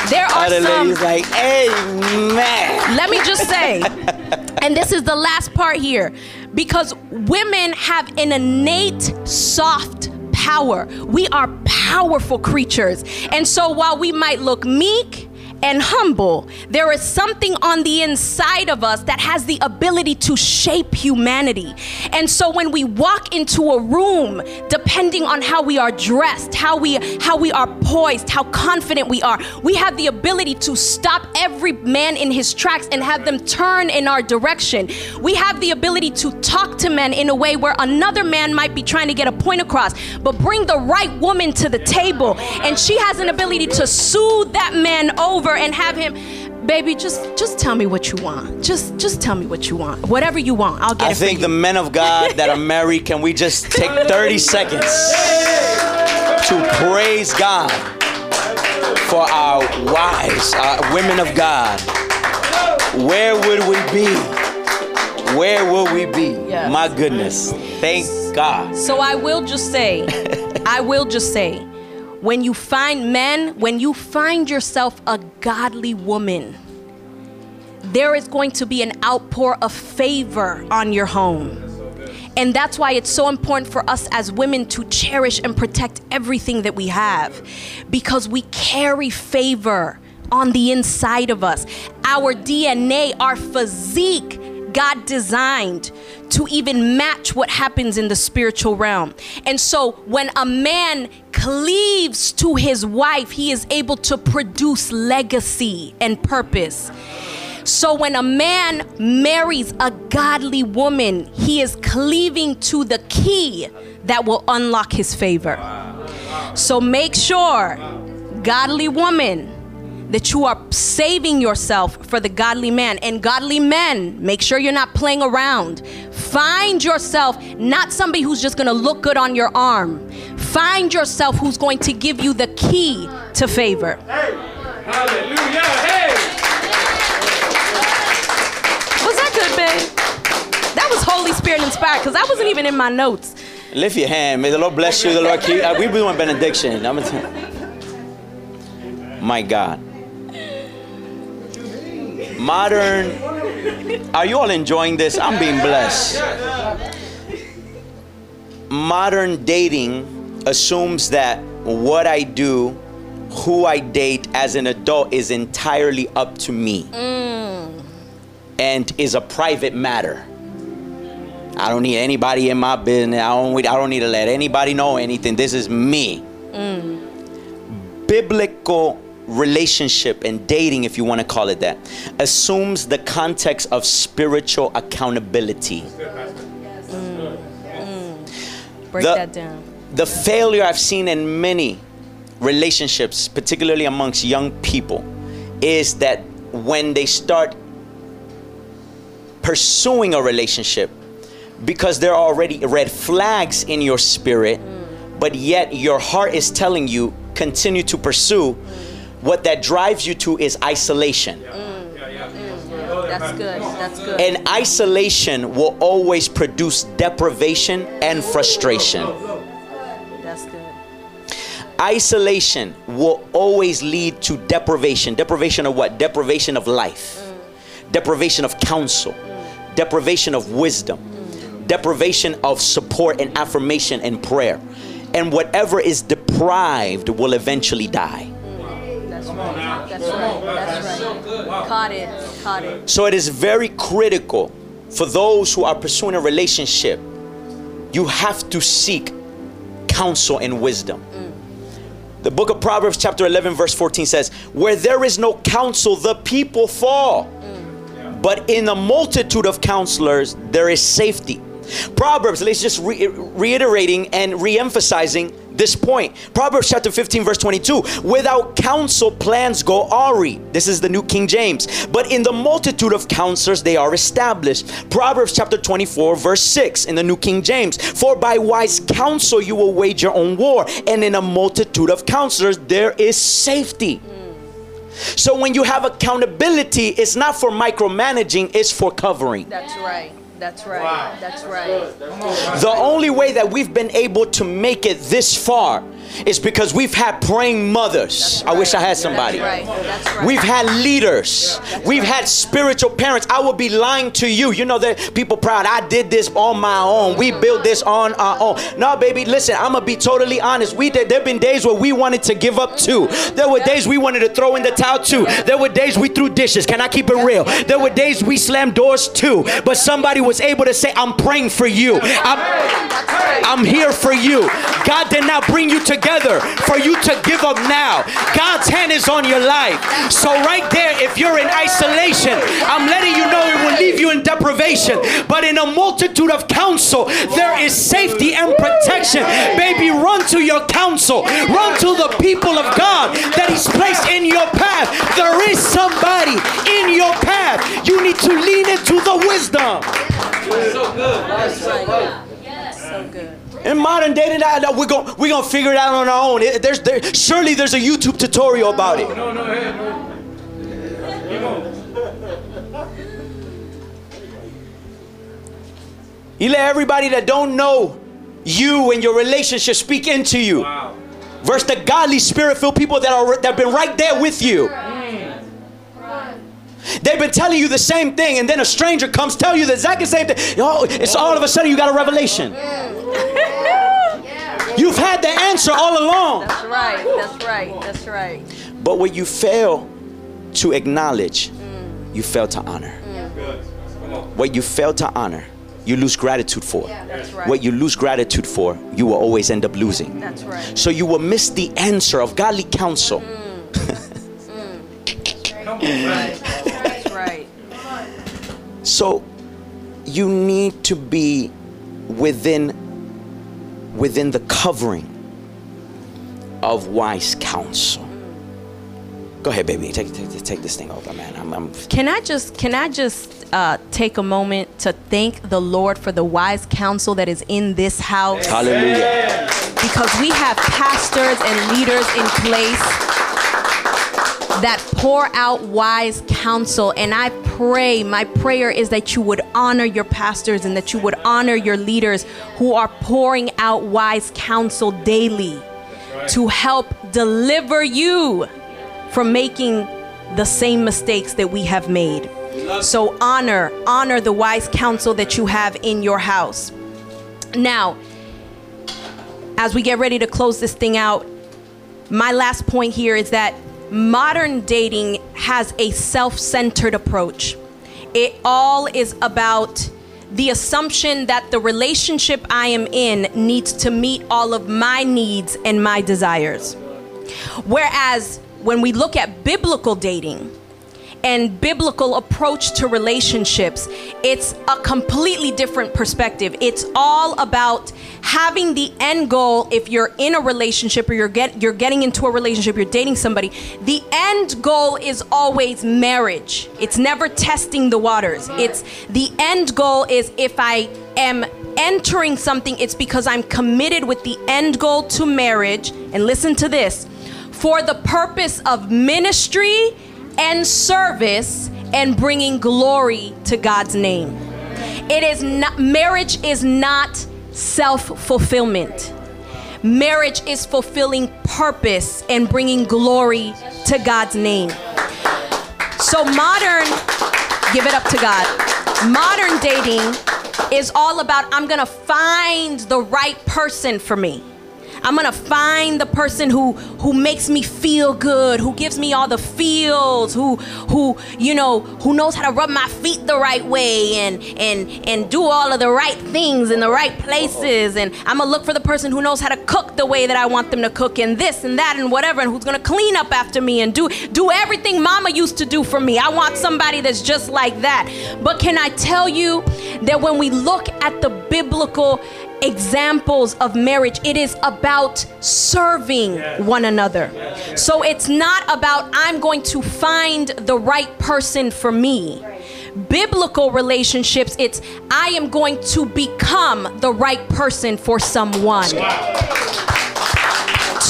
Speaker 5: There are some.
Speaker 4: ladies like, amen.
Speaker 5: Let me just say, and this is the last part here, because women have an innate soft power. We are powerful creatures. And so while we might look meek, and humble, there is something on the inside of us that has the ability to shape humanity. And so when we walk into a room, depending on how we are dressed, how we how we are poised, how confident we are, we have the ability to stop every man in his tracks and have them turn in our direction. We have the ability to talk to men in a way where another man might be trying to get a point across, but bring the right woman to the table and she has an ability to soothe that man over and have him baby just just tell me what you want just just tell me what you want whatever you want i'll get
Speaker 4: I
Speaker 5: it for
Speaker 4: think the men of God that are married, can we just take 30 seconds to praise God for our wives, our women of God? Where would we be? Where will we be?
Speaker 5: Yes.
Speaker 4: My goodness. Thank God.
Speaker 5: So I will just say, I will just say, when you find men, when you find yourself a godly woman, there is going to be an outpour of favor on your home. And that's why it's so important for us as women to cherish and protect everything that we have because we carry favor on the inside of us. Our DNA, our physique, God designed to even match what happens in the spiritual realm. And so when a man cleaves to his wife, he is able to produce legacy and purpose. So when a man marries a godly woman, he is cleaving to the key that will unlock his favor. So make sure, godly woman, that you are saving yourself for the godly man. And godly men, make sure you're not playing around. Find yourself not somebody who's just gonna look good on your arm. Find yourself who's going to give you the key to favor.
Speaker 2: Hallelujah. Hey.
Speaker 5: Was that good, babe? That was Holy Spirit inspired because that wasn't even in my notes.
Speaker 4: Lift your hand. May the Lord bless you. The Lord keep. Uh, we doing benediction. I'm gonna tell- My God. Modern. Are you all enjoying this? I'm being blessed. Modern dating assumes that what I do, who I date as an adult is entirely up to me mm. and is a private matter. I don't need anybody in my business. I don't, I don't need to let anybody know anything. This is me. Mm. Biblical relationship and dating, if you want to call it that, assumes the context of spiritual accountability. Mm.
Speaker 5: Break
Speaker 4: The-
Speaker 5: that down.
Speaker 4: The failure I've seen in many relationships, particularly amongst young people, is that when they start pursuing a relationship, because there are already red flags in your spirit, mm. but yet your heart is telling you continue to pursue, what that drives you to is isolation.
Speaker 5: That's good. That's good.
Speaker 4: And isolation will always produce deprivation and frustration.
Speaker 5: That's good.
Speaker 4: Isolation will always lead to deprivation. Deprivation of what? Deprivation of life, mm. deprivation of counsel, mm. deprivation of wisdom, mm. deprivation of support and affirmation and prayer. And whatever is deprived will eventually die.
Speaker 5: That's right. That's right. That's right. Caught it. Caught it.
Speaker 4: So it is very critical for those who are pursuing a relationship. You have to seek counsel and wisdom. The book of Proverbs, chapter 11, verse 14 says, Where there is no counsel, the people fall. But in the multitude of counselors, there is safety. Proverbs, let's just re- reiterating and re-emphasizing this point. Proverbs chapter 15 verse 22. Without counsel plans go awry. This is the New King James. But in the multitude of counselors they are established. Proverbs chapter 24 verse 6 in the New King James. For by wise counsel you will wage your own war, and in a multitude of counselors there is safety. So when you have accountability, it's not for micromanaging, it's for covering.
Speaker 5: That's right. That's right.
Speaker 2: Wow.
Speaker 5: That's right.
Speaker 4: The only way that we've been able to make it this far is because we've had praying mothers. I wish I had somebody.
Speaker 5: That's right. That's right.
Speaker 4: We've had leaders. We've had spiritual parents. I would be lying to you. You know that people proud. I did this on my own. We built this on our own. No, baby, listen. I'm gonna be totally honest. We did. There've been days where we wanted to give up too. There were days we wanted to throw in the towel too. There were days we threw dishes. Can I keep it real? There were days we slammed doors too. But somebody was able to say, "I'm praying for you. I'm, I'm here for you." God did not bring you together for you to give up now. God's hand is on your life. So right there, if you're in isolation, I'm letting you know it will leave you in deprivation. But in a multitude of counsel, there is safety and protection. Baby, run to your counsel. Run to the people of God that He's placed in your path. There is somebody in your path. You need to lean into the wisdom.
Speaker 5: So good.
Speaker 4: In modern day, that that uh, we're gonna we're gonna figure it out on our own. It- there's there, surely there's a YouTube tutorial about it.
Speaker 2: No, no, hey, no.
Speaker 4: You let everybody that don't know you and your relationship speak into you.
Speaker 2: Wow.
Speaker 4: Versus the godly spirit-filled people that are that have been right there with you. Mm. They've been telling you the same thing, and then a stranger comes tell you the exact same thing. Oh, it's all of a sudden you got a revelation. You've had the answer all along.
Speaker 5: That's right. That's right. That's right.
Speaker 4: But what you fail to acknowledge, mm. you fail to honor.
Speaker 2: Good.
Speaker 4: What you fail to honor, you lose gratitude for.
Speaker 5: That's right.
Speaker 4: What you lose gratitude for, you will always end up losing.
Speaker 5: That's right.
Speaker 4: So you will miss the answer of godly counsel. Mm. Mm.
Speaker 2: Come on.
Speaker 5: That's right.
Speaker 4: So you need to be within within the covering of wise counsel. Go ahead, baby. Take take, take this thing over, man. I'm, I'm
Speaker 5: Can I just can I just uh, take a moment to thank the Lord for the wise counsel that is in this house
Speaker 4: hallelujah.
Speaker 5: because we have pastors and leaders in place that pour out wise counsel and I pray my prayer is that you would honor your pastors and that you would honor your leaders who are pouring out wise counsel daily to help deliver you from making the same mistakes that we have made. So honor, honor the wise counsel that you have in your house. Now, as we get ready to close this thing out, my last point here is that modern dating has a self centered approach. It all is about the assumption that the relationship I am in needs to meet all of my needs and my desires. Whereas when we look at biblical dating, and biblical approach to relationships, it's a completely different perspective. It's all about having the end goal if you're in a relationship or you're get you're getting into a relationship, you're dating somebody, the end goal is always marriage. It's never testing the waters. It's the end goal is if I am entering something, it's because I'm committed with the end goal to marriage. And listen to this for the purpose of ministry and service and bringing glory to God's name. It is not marriage is not self-fulfillment. Marriage is fulfilling purpose and bringing glory to God's name. So modern give it up to God. Modern dating is all about I'm to find the right person for me. I'm gonna find the person who who makes me feel good, who gives me all the feels, who who you know who knows how to rub my feet the right way and and and do all of the right things in the right places. And I'm gonna look for the person who knows how to cook the way that I want them to cook, and this and that and whatever, and who's gonna clean up after me and do do everything Mama used to do for me. I want somebody that's just like that. But can I tell you that when we look at the biblical examples of marriage, it is about serving one another. So it's not about I'm going to find the right person for me. Biblical relationships, it's I am going to become the right person for someone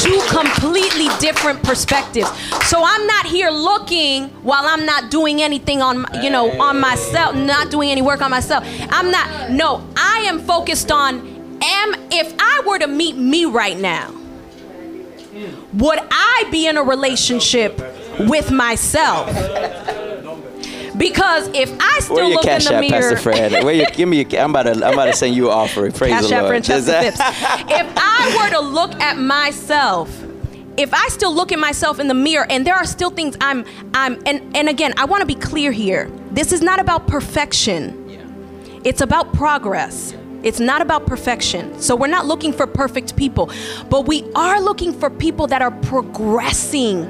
Speaker 5: two completely different perspectives. So I'm not here looking while I'm not doing anything on you know on myself, not doing any work on myself. I'm not no, I am focused on am if I were to meet me right now, would I be in a relationship with myself? Because if I still
Speaker 4: Where your
Speaker 5: look in
Speaker 4: cash
Speaker 5: the
Speaker 4: app,
Speaker 5: mirror,
Speaker 4: Pastor Fred? Where you, give me your, I'm about to I'm about to send you an offering. Praise
Speaker 5: Cash
Speaker 4: the Lord.
Speaker 5: Francesca
Speaker 4: that-
Speaker 5: Phipps. If I were to look at myself, if I still look at myself in the mirror and there are still things I'm I'm and, and again, I want to be clear here. This is not about perfection. It's about progress. It's not about perfection. So we're not looking for perfect people, but we are looking for people that are progressing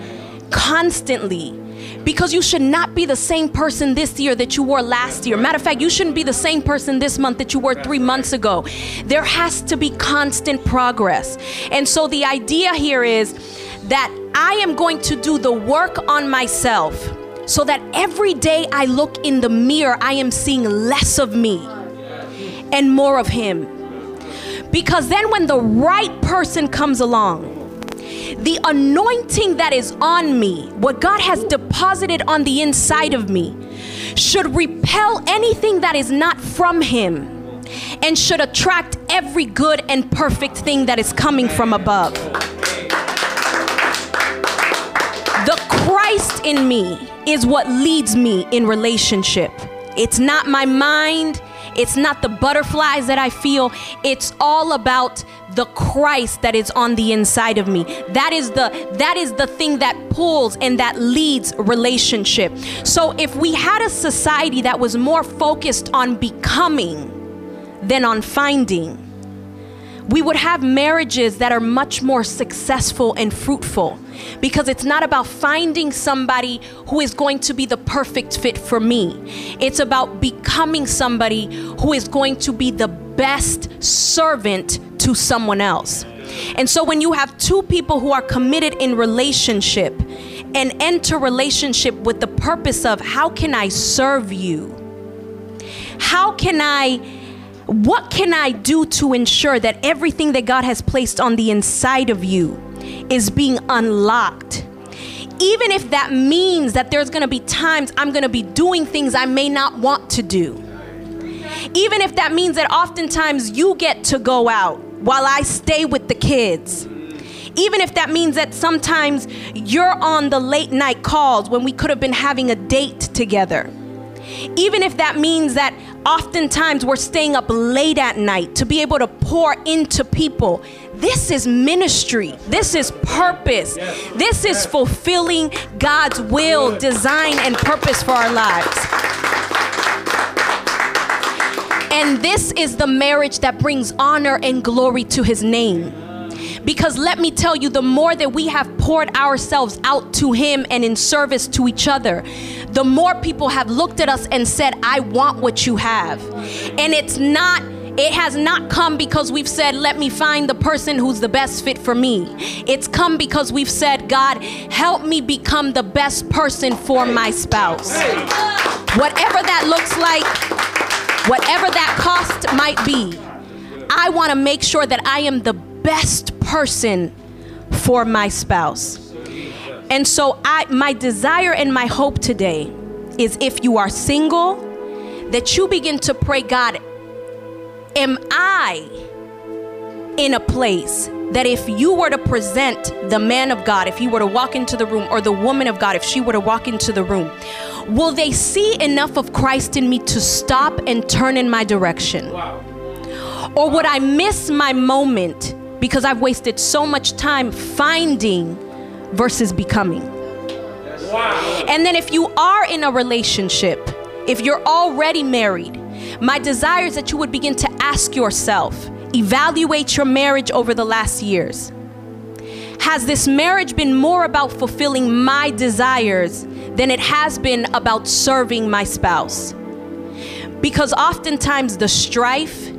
Speaker 5: constantly. Because you should not be the same person this year that you were last year. Matter of fact, you shouldn't be the same person this month that you were three months ago. There has to be constant progress. And so the idea here is that I am going to do the work on myself so that every day I look in the mirror, I am seeing less of me and more of Him. Because then when the right person comes along, the anointing that is on me, what God has deposited on the inside of me, should repel anything that is not from Him and should attract every good and perfect thing that is coming from above. The Christ in me is what leads me in relationship. It's not my mind, it's not the butterflies that I feel. It's all about the Christ that is on the inside of me. That is the that is the thing that pulls and that leads relationship. So if we had a society that was more focused on becoming than on finding, we would have marriages that are much more successful and fruitful because it's not about finding somebody who is going to be the perfect fit for me. It's about becoming somebody who is going to be the best servant to someone else. And so when you have two people who are committed in relationship and enter relationship with the purpose of how can I serve you? How can I what can I do to ensure that everything that God has placed on the inside of you is being unlocked? Even if that means that there's gonna be times I'm gonna be doing things I may not want to do. Even if that means that oftentimes you get to go out while I stay with the kids. Even if that means that sometimes you're on the late night calls when we could have been having a date together. Even if that means that oftentimes we're staying up late at night to be able to pour into people. This is ministry. This is purpose. This is fulfilling God's will, design, and purpose for our lives. And this is the marriage that brings honor and glory to his name. Because let me tell you, the more that we have poured ourselves out to Him and in service to each other, the more people have looked at us and said, I want what you have. And it's not it has not come because we've said, let me find the person who's the best fit for me. It's come because we've said, God, help me become the best person for my spouse. Whatever that looks like, whatever that cost might be, I want to make sure that I am the best person for my spouse. And so I my desire and my hope today is if you are single that you begin to pray God am I in a place that if you were to present the man of God, if he were to walk into the room, or the woman of God, if she were to walk into the room, will they see enough of Christ in me to stop and turn in my direction? Or would I miss my moment because I've wasted so much time finding versus becoming.
Speaker 2: Wow.
Speaker 5: And then if you are in a relationship, if you're already married, my desire is that you would begin to ask yourself, evaluate your marriage over the last years. Has this marriage been more about fulfilling my desires than it has been about serving my spouse? Because oftentimes the strife,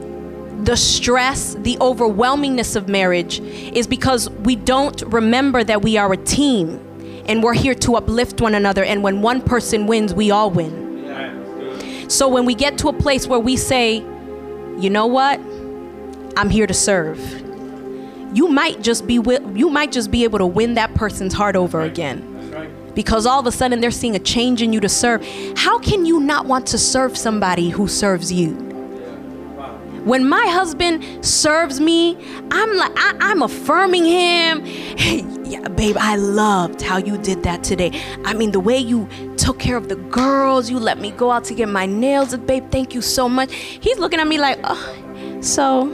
Speaker 5: the stress, the overwhelmingness of marriage is because we don't remember that we are a team and we're here to uplift one another. And when one person wins, we all win. So when we get to a place where we say, you know what? I'm here to serve. You might just be wi- you might just be able to win that person's heart over again. Because all of a sudden they're seeing a change in you to serve. How can you not want to serve somebody who serves you? When my husband serves me, I'm like I, I'm affirming him. Hey, yeah, babe, I loved how you did that today. I mean, the way you took care of the girls, you let me go out to get my nails, babe. Thank you so much. He's looking at me like, oh, so,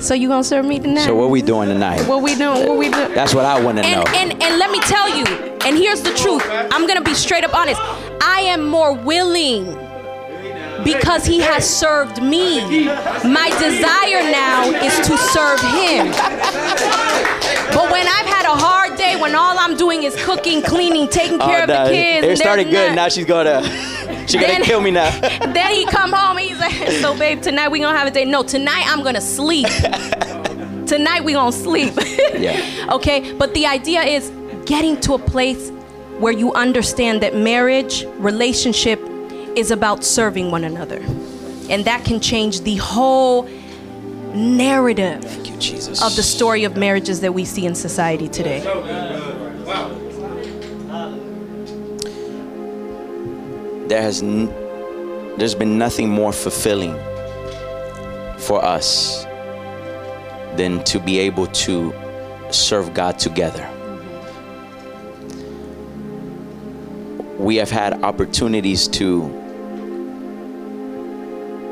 Speaker 5: so you gonna serve me tonight?
Speaker 4: So what we doing tonight?
Speaker 5: What we doing? What we doing?
Speaker 4: That's what I want to know.
Speaker 5: And, and and let me tell you, and here's the truth. I'm gonna be straight up honest. I am more willing because he has served me. My desire now is to serve him. But when I've had a hard day, when all I'm doing is cooking, cleaning, taking oh, care
Speaker 4: Oh,
Speaker 5: of the kids,
Speaker 4: It started good. Now she's gonna she's gonna kill me now.
Speaker 5: then he come home he's like, so babe, tonight we gonna have a day. No, tonight I'm gonna sleep. tonight we gonna sleep.
Speaker 4: Yeah.
Speaker 5: Okay, but the idea is getting to a place where you understand that marriage, relationship is about serving one another. And that can change the whole narrative
Speaker 4: Thank you, Jesus.
Speaker 5: of the story of marriages that we see in society today.
Speaker 4: There has n- there's been nothing more fulfilling for us than to be able to serve God together. We have had opportunities to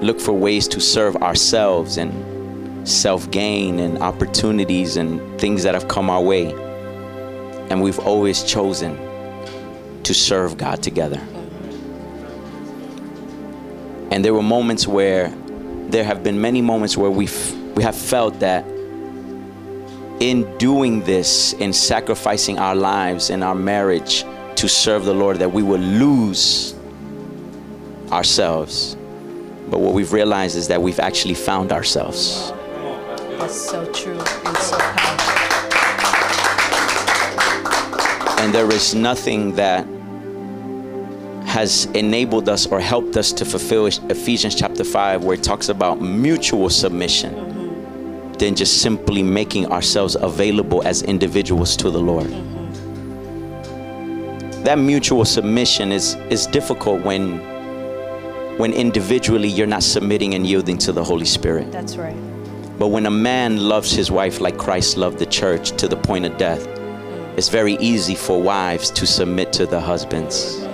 Speaker 4: look for ways to serve ourselves and self gain and opportunities and things that have come our way. And we've always chosen to serve God together. And there were moments where there have been many moments where we we have felt that in doing this, in sacrificing our lives and our marriage to serve the Lord, that we will lose ourselves. But what we've realized is that we've actually found ourselves.
Speaker 5: That's so true and so powerful.
Speaker 4: And there is nothing that has enabled us or helped us to fulfill Ephesians chapter 5, where it talks about mutual submission, mm-hmm. than just simply making ourselves available as individuals to the Lord. Mm-hmm. That mutual submission is, is difficult when, when individually you're not submitting and yielding to the Holy Spirit.
Speaker 5: That's right.
Speaker 4: But when a man loves his wife like Christ loved the church to the point of death, it's very easy for wives to submit to the husbands.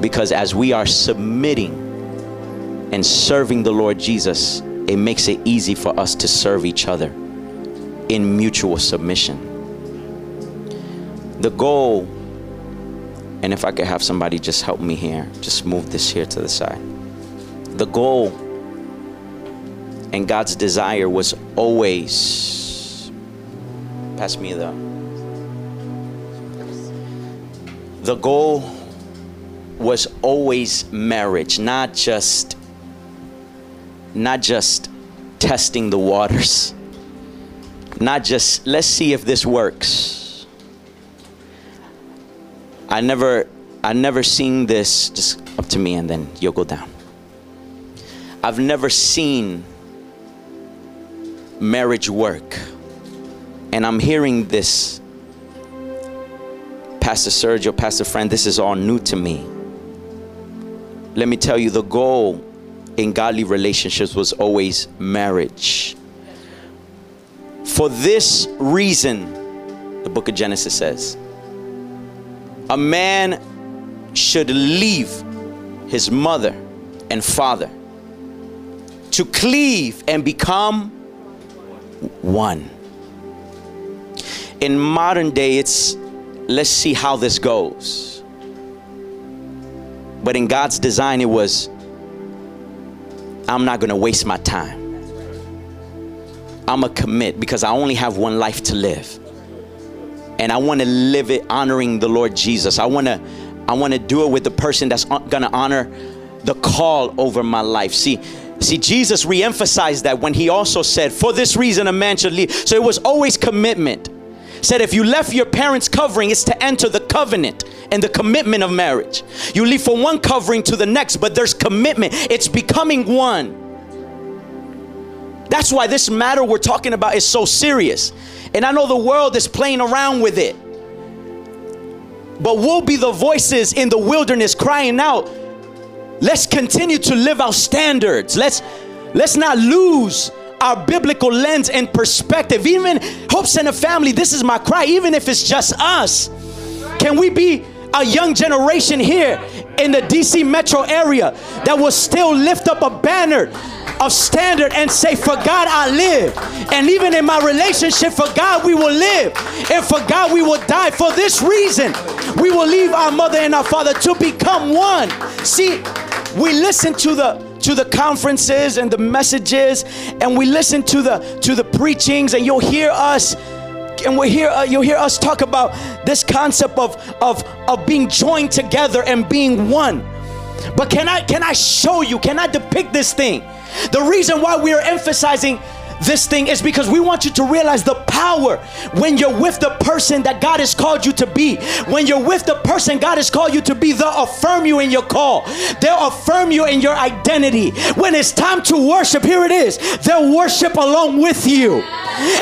Speaker 4: Because as we are submitting and serving the Lord Jesus, it makes it easy for us to serve each other in mutual submission. The goal, and if I could have somebody just help me here, just move this here to the side. The goal and God's desire was always pass me the the goal was always marriage not just not just testing the waters not just let's see if this works i never i never seen this just up to me and then you'll go down i've never seen marriage work. And I'm hearing this, Pastor Sergio, Pastor Friend, this is all new to me. Let me tell you, the goal in godly relationships was always marriage. For this reason, the book of Genesis says, a man should leave his mother and father to cleave and become one. In modern day, it's let's see how this goes. But in God's design, it was I'm not gonna waste my time. I'm gonna commit because I only have one life to live. And I wanna live it honoring the Lord Jesus. I wanna I wanna do it with the person that's gonna honor the call over my life. See, See, Jesus re-emphasized that when he also said, For this reason a man should leave. So it was always commitment. Said if you left your parents' covering, it's to enter the covenant and the commitment of marriage. You leave from one covering to the next, but there's commitment. It's becoming one. That's why this matter we're talking about is so serious. And I know the world is playing around with it. But we'll be the voices in the wilderness crying out, let's continue to live our standards. Let's let's not lose our biblical lens and perspective. Even Hope Center family, this is my cry, even if it's just us. Can we be a young generation here in the DC metro area that will still lift up a banner of standard and say, For God I live. And even in my relationship, for God we will live. And for God we will die. For this reason, we will leave our mother and our father to become one. See, we listen to the to the conferences and the messages and we listen to the to the preachings and you'll hear us and we'll hear uh, you'll hear us talk about this concept of of of being joined together and being one but can i can i show you can i depict this thing? The reason why we are emphasizing this thing is because we want you to realize the power when you're with the person that God has called you to be. When you're with the person God has called you to be, they'll affirm you in your call, they'll affirm you in your identity. When it's time to worship, here it is, they'll worship along with you.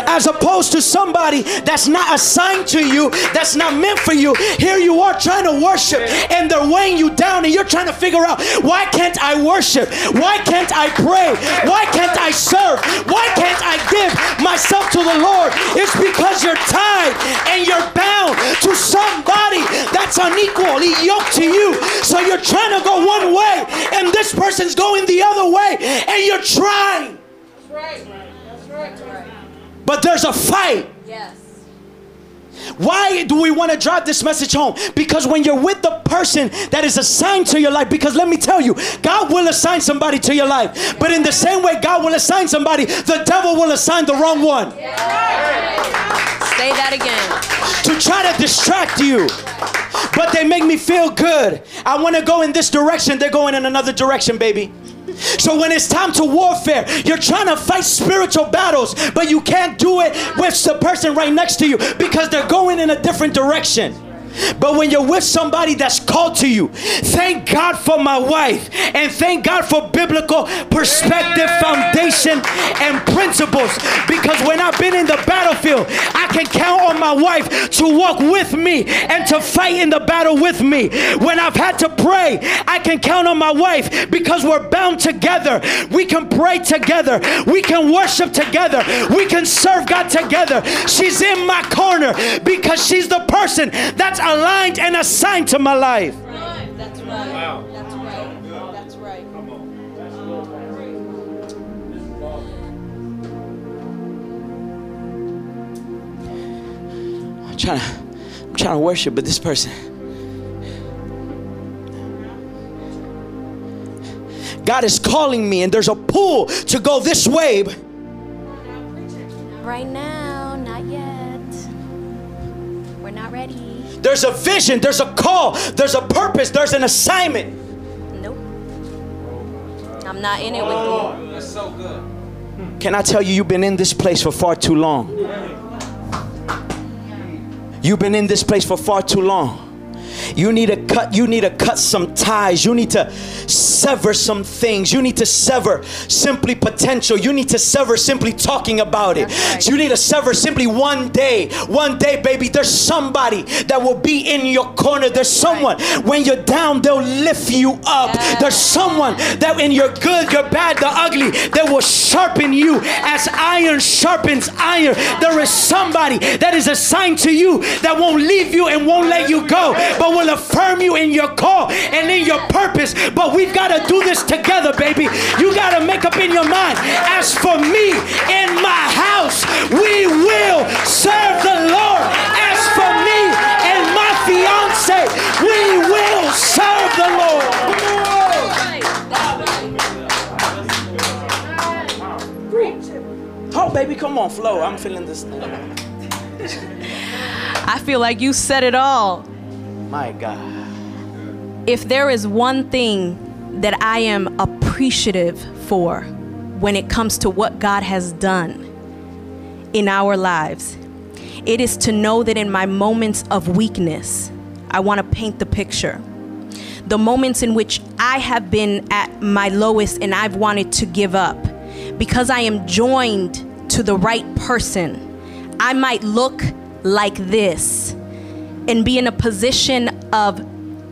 Speaker 4: As opposed to somebody that's not assigned to you, that's not meant for you. Here you are trying to worship, and they're weighing you down, and you're trying to figure out why can't I worship? Why can't I pray? Why can't I serve? Why can't I give myself to the Lord? It's because you're tied and you're bound to somebody that's unequally yoked to you. So you're trying to go one way and this person's going the other way and you're trying. That's right. That's right. But there's a fight. Yes. Why do we want to drive this message home? Because when you're with the person that is assigned to your life, because let me tell you, God will assign somebody to your life. But in the same way God will assign somebody, the devil will assign the wrong one. Say
Speaker 5: that again.
Speaker 4: To try to distract you. But they make me feel good. I want to go in this direction, they're going in another direction, baby. So when it's time to warfare, you're trying to fight spiritual battles, but you can't do it with the person right next to you because they're going in a different direction. But when you're with somebody that's called to you, thank God for my wife and thank God for biblical perspective, foundation, and principles. Because when I've been in the battlefield, I can count on my wife to walk with me and to fight in the battle with me. When I've had to pray, I can count on my wife because we're bound together. We can pray together, we can worship together, we can serve God together. She's in my corner because she's the person that's aligned and assigned to my life. That's right. Wow. That's right. That's right. Come on. I'm trying to, I'm trying to worship, but this person. God is calling me, and there's a pull to go this way.
Speaker 5: Right now, not yet. We're not ready.
Speaker 4: There's a vision, there's a call, there's a purpose, there's an assignment.
Speaker 5: Nope. I'm not in it with oh, you.
Speaker 2: That's so good.
Speaker 4: Can I tell you, you've been in this place for far too long? You've been in this place for far too long. You need to cut, you need to cut some ties. You need to sever some things. You need to sever simply potential. You need to sever simply talking about it. Right. You need to sever simply one day. One day, baby, there's somebody that will be in your corner. There's someone right. when you're down, they'll lift you up. Yes. There's someone that when you're good, you're bad, the ugly, that will sharpen you as iron sharpens iron. There is somebody that is assigned to you that won't leave you and won't let you go, but will will affirm you in your call and in your purpose. But we've got to do this together, baby. You got to make up in your mind. As for me and my house, we will serve the Lord. As for me and my fiance, we will serve the Lord. Oh, baby, come on, flow. I'm feeling this.
Speaker 5: I feel like you said it all.
Speaker 4: My God.
Speaker 5: If there is one thing that I am appreciative for when it comes to what God has done in our lives, it is to know that in my moments of weakness, I want to paint the picture. The moments in which I have been at my lowest and I've wanted to give up, because I am joined to the right person, I might look like this and be in a position of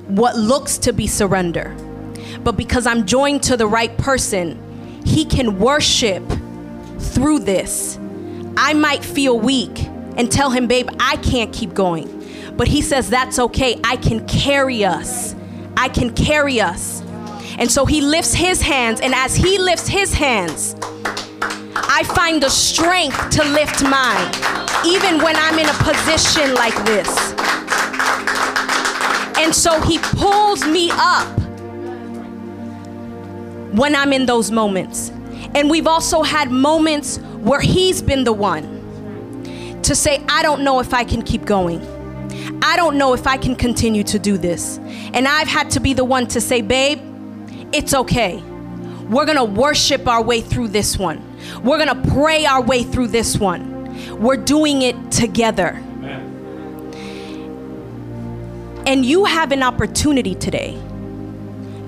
Speaker 5: what looks to be surrender. But because I'm joined to the right person, he can worship through this. I might feel weak and tell him, babe, I can't keep going. But he says, that's okay. I can carry us. I can carry us. And so he lifts his hands, and as he lifts his hands, I find the strength to lift mine, even when I'm in a position like this. And so he pulls me up when I'm in those moments. And we've also had moments where he's been the one to say, I don't know if I can keep going. I don't know if I can continue to do this. And I've had to be the one to say, babe, it's okay. We're gonna worship our way through this one. We're gonna pray our way through this one. We're doing it together. And you have an opportunity today.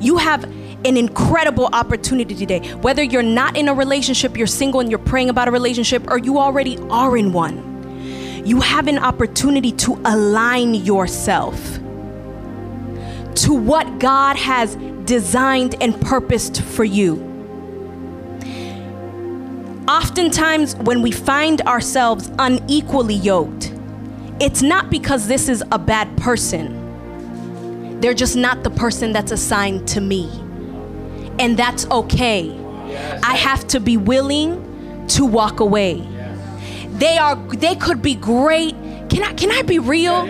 Speaker 5: You have an incredible opportunity today. Whether you're not in a relationship, you're single and you're praying about a relationship, or you already are in one, you have an opportunity to align yourself to what God has designed and purposed for you. Oftentimes, when we find ourselves unequally yoked, it's not because this is a bad person. They're just not the person that's assigned to me. And that's okay. I have to be willing to walk away. They are they could be great. Can I can I be real?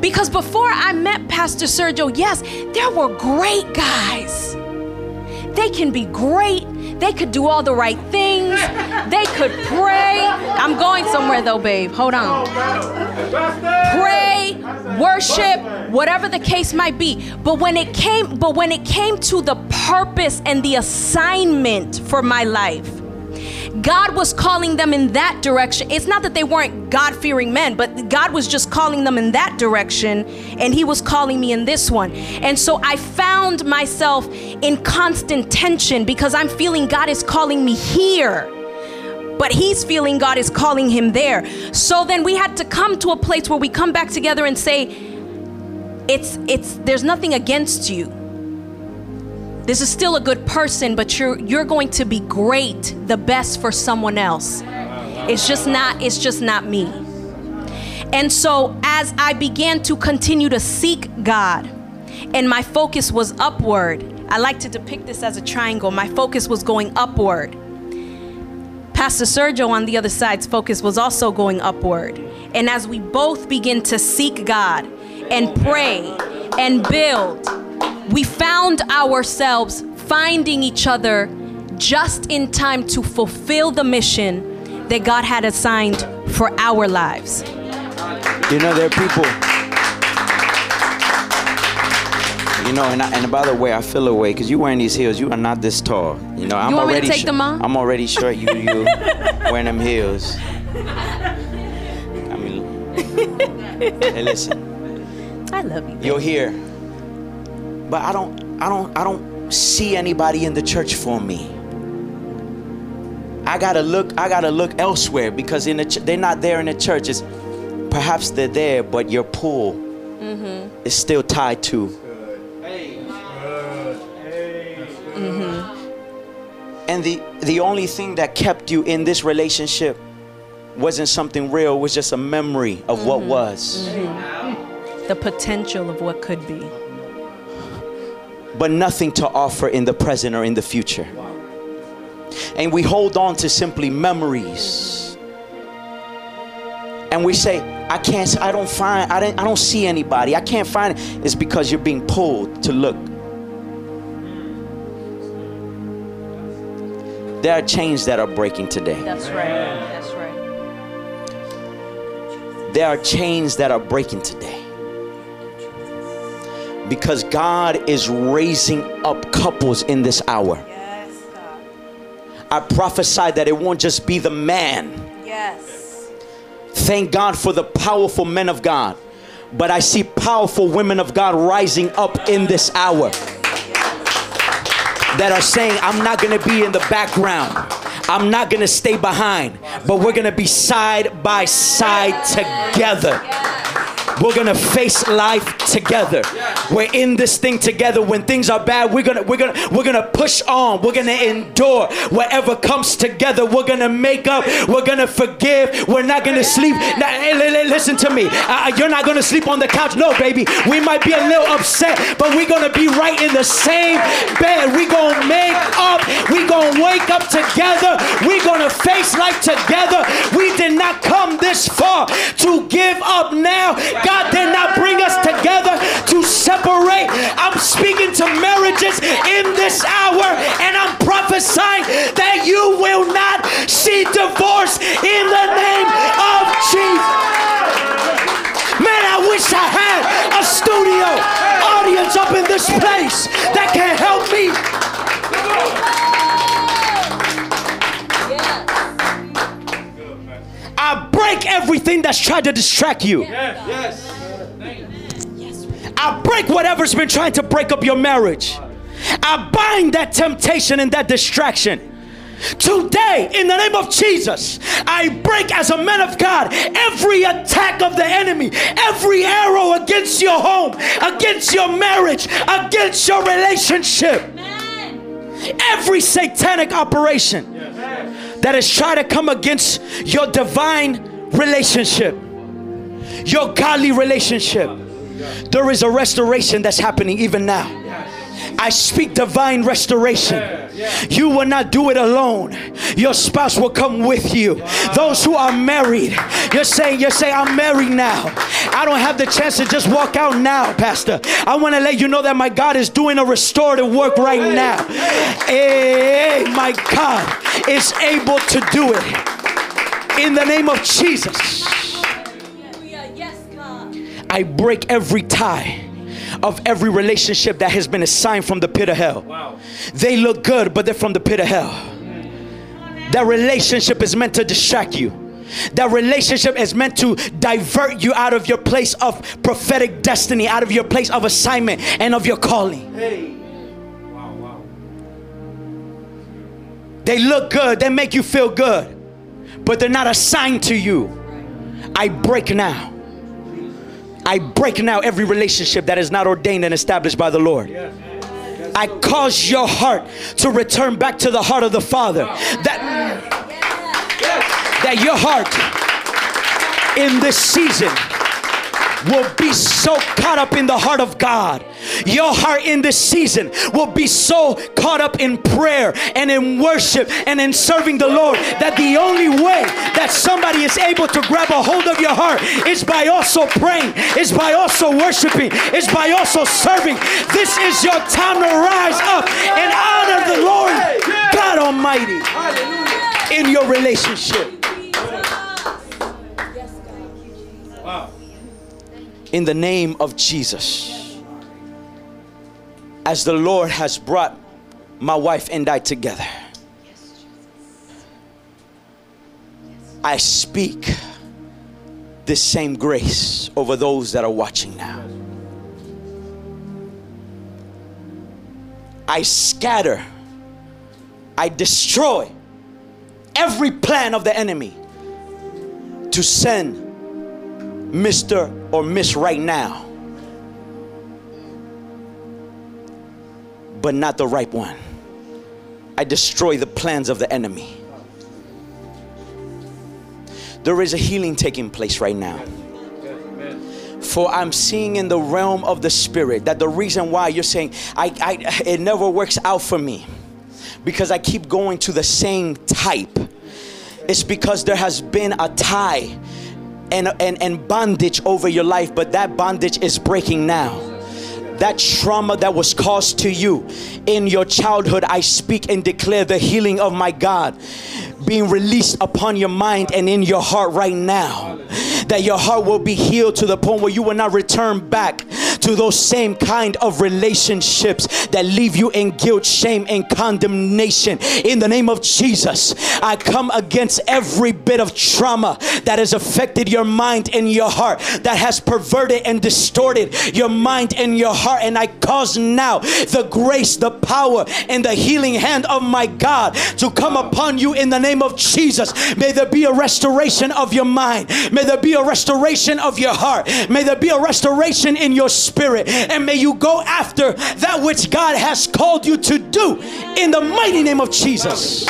Speaker 5: Because before I met Pastor Sergio, yes, there were great guys. They can be great. They could do all the right things. They could pray. I'm going somewhere though, babe. Hold on. Pray, worship, whatever the case might be. But when it came but when it came to the purpose and the assignment for my life, God was calling them in that direction. It's not that they weren't God fearing men, but God was just calling them in that direction, and He was calling me in this one. And so I found myself in constant tension because I'm feeling God is calling me here. But he's feeling God is calling him there. So then we had to come to a place where we come back together and say, it's it's there's nothing against you this is still a good person, but you're you're going to be great, the best for someone else. It's just not it's just not me. And so as I began to continue to seek God, and my focus was upward. I like to depict this as a triangle. My focus was going upward. Pastor Sergio on the other side's focus was also going upward. And as we both begin to seek God and pray and build, we found ourselves finding each other just in time to fulfill the mission that God had assigned for our lives.
Speaker 4: You know, there are people. You know, and, I, and by the way, I feel away because you're wearing these heels. You are not this tall. You know, I'm
Speaker 5: want me to
Speaker 4: already.
Speaker 5: take them off?
Speaker 4: I'm already short. You, you wearing them heels. I mean, hey, listen.
Speaker 5: I love you.
Speaker 4: You're here, but I don't. I don't. I don't see anybody in the church for me. I gotta look. I gotta look elsewhere because in the ch- they're not there in the church. It's perhaps they're there, but your pull mm-hmm. is still tied to. And the the only thing that kept you in this relationship wasn't something real. Was just a memory of what mm-hmm. was. Mm-hmm.
Speaker 5: The potential of what could be.
Speaker 4: But nothing to offer in the present or in the future. And we hold on to simply memories. And we say, I can't, I don't find, I don't, I don't see anybody. I can't find it. It's because you're being pulled to look. There are chains that are breaking today.
Speaker 5: That's right. That's right.
Speaker 4: There are chains that are breaking today. Because God is raising up couples in this hour.
Speaker 3: Yes.
Speaker 4: I prophesy that it won't just be the man.
Speaker 3: Yes.
Speaker 4: Thank God for the powerful men of God. But I see powerful women of God rising up in this hour that are saying, I'm not gonna be in the background. I'm not gonna stay behind, but we're gonna be side by side together. We're gonna face life together. We're in this thing together. When things are bad, we're gonna we're gonna we're gonna push on. We're gonna endure whatever comes together. We're gonna make up. We're gonna forgive. We're not gonna sleep. Now, hey, li- li- listen to me. Uh, you're not gonna sleep on the couch. No, baby. We might be a little upset, but we're gonna be right in the same bed. We gonna make up. We gonna wake up together. We gonna face life together. We did not come this far to give up now. God did not bring us together to separate. I'm speaking to marriages in this hour, and I'm prophesying that you will not see divorce in the name of Jesus. Man, I wish I had a studio audience up in this place everything that's tried to distract you.
Speaker 2: Yes.
Speaker 4: I break whatever's been trying to break up your marriage. I bind that temptation and that distraction. Today, in the name of Jesus, I break as a man of God every attack of the enemy, every arrow against your home, against your marriage, against your relationship, every satanic operation that is trying to come against your divine relationship, your godly relationship. There is a restoration that's happening even now. I speak divine restoration. You will not do it alone. Your spouse will come with you. Those who are married, you're saying, you're saying, I'm married now. I don't have the chance to just walk out now, Pastor. I want to let you know that my God is doing a restorative work right now. Hey, my God is able to do it. In the name of Jesus. I break every tie of every relationship that has been assigned from the pit of hell.
Speaker 2: Wow.
Speaker 4: They look good, but they're from the pit of hell. That relationship is meant to distract you. That relationship is meant to divert you out of your place of prophetic destiny, out of your place of assignment and of your calling.
Speaker 2: Hey. Wow, wow.
Speaker 4: They look good, they make you feel good, but they're not assigned to you. I break now. I break now every relationship that is not ordained and established by the Lord. I cause your heart to return back to the heart of the Father. That, that your heart in this season will be so caught up in the heart of God. Your heart in this season will be so caught up in prayer and in worship and in serving the Lord that the only way that somebody is able to grab a hold of your heart is by also praying, is by also worshiping, is by also serving. This is your time to rise up and honor the Lord God Almighty in your relationship. In the name of Jesus. As the Lord has brought my wife and I together, I speak this same grace over those that are watching now. I scatter, I destroy every plan of the enemy to send Mr. or Miss right now, but not the right one. I destroy the plans of the enemy. There is a healing taking place right now. For I'm seeing in the realm of the spirit that the reason why you're saying I, I it never works out for me because I keep going to the same type. It's because there has been a tie and, and, and bondage over your life, but that bondage is breaking now. that trauma that was caused to you in your childhood, I speak and declare the healing of my God being released upon your mind and in your heart right now. That your heart will be healed to the point where you will not return back to those same kind of relationships that leave you in guilt, shame, and condemnation. In the name of Jesus, I come against every bit of trauma that has affected your mind and your heart, that has perverted and distorted your mind and your heart. And I cause now the grace, the power, and the healing hand of my God to come upon you in the name of Jesus. May there be a restoration of your mind. May there be a restoration of your heart. May there be a restoration in your spirit. And may you go after that which God has called you to do in the mighty name of Jesus.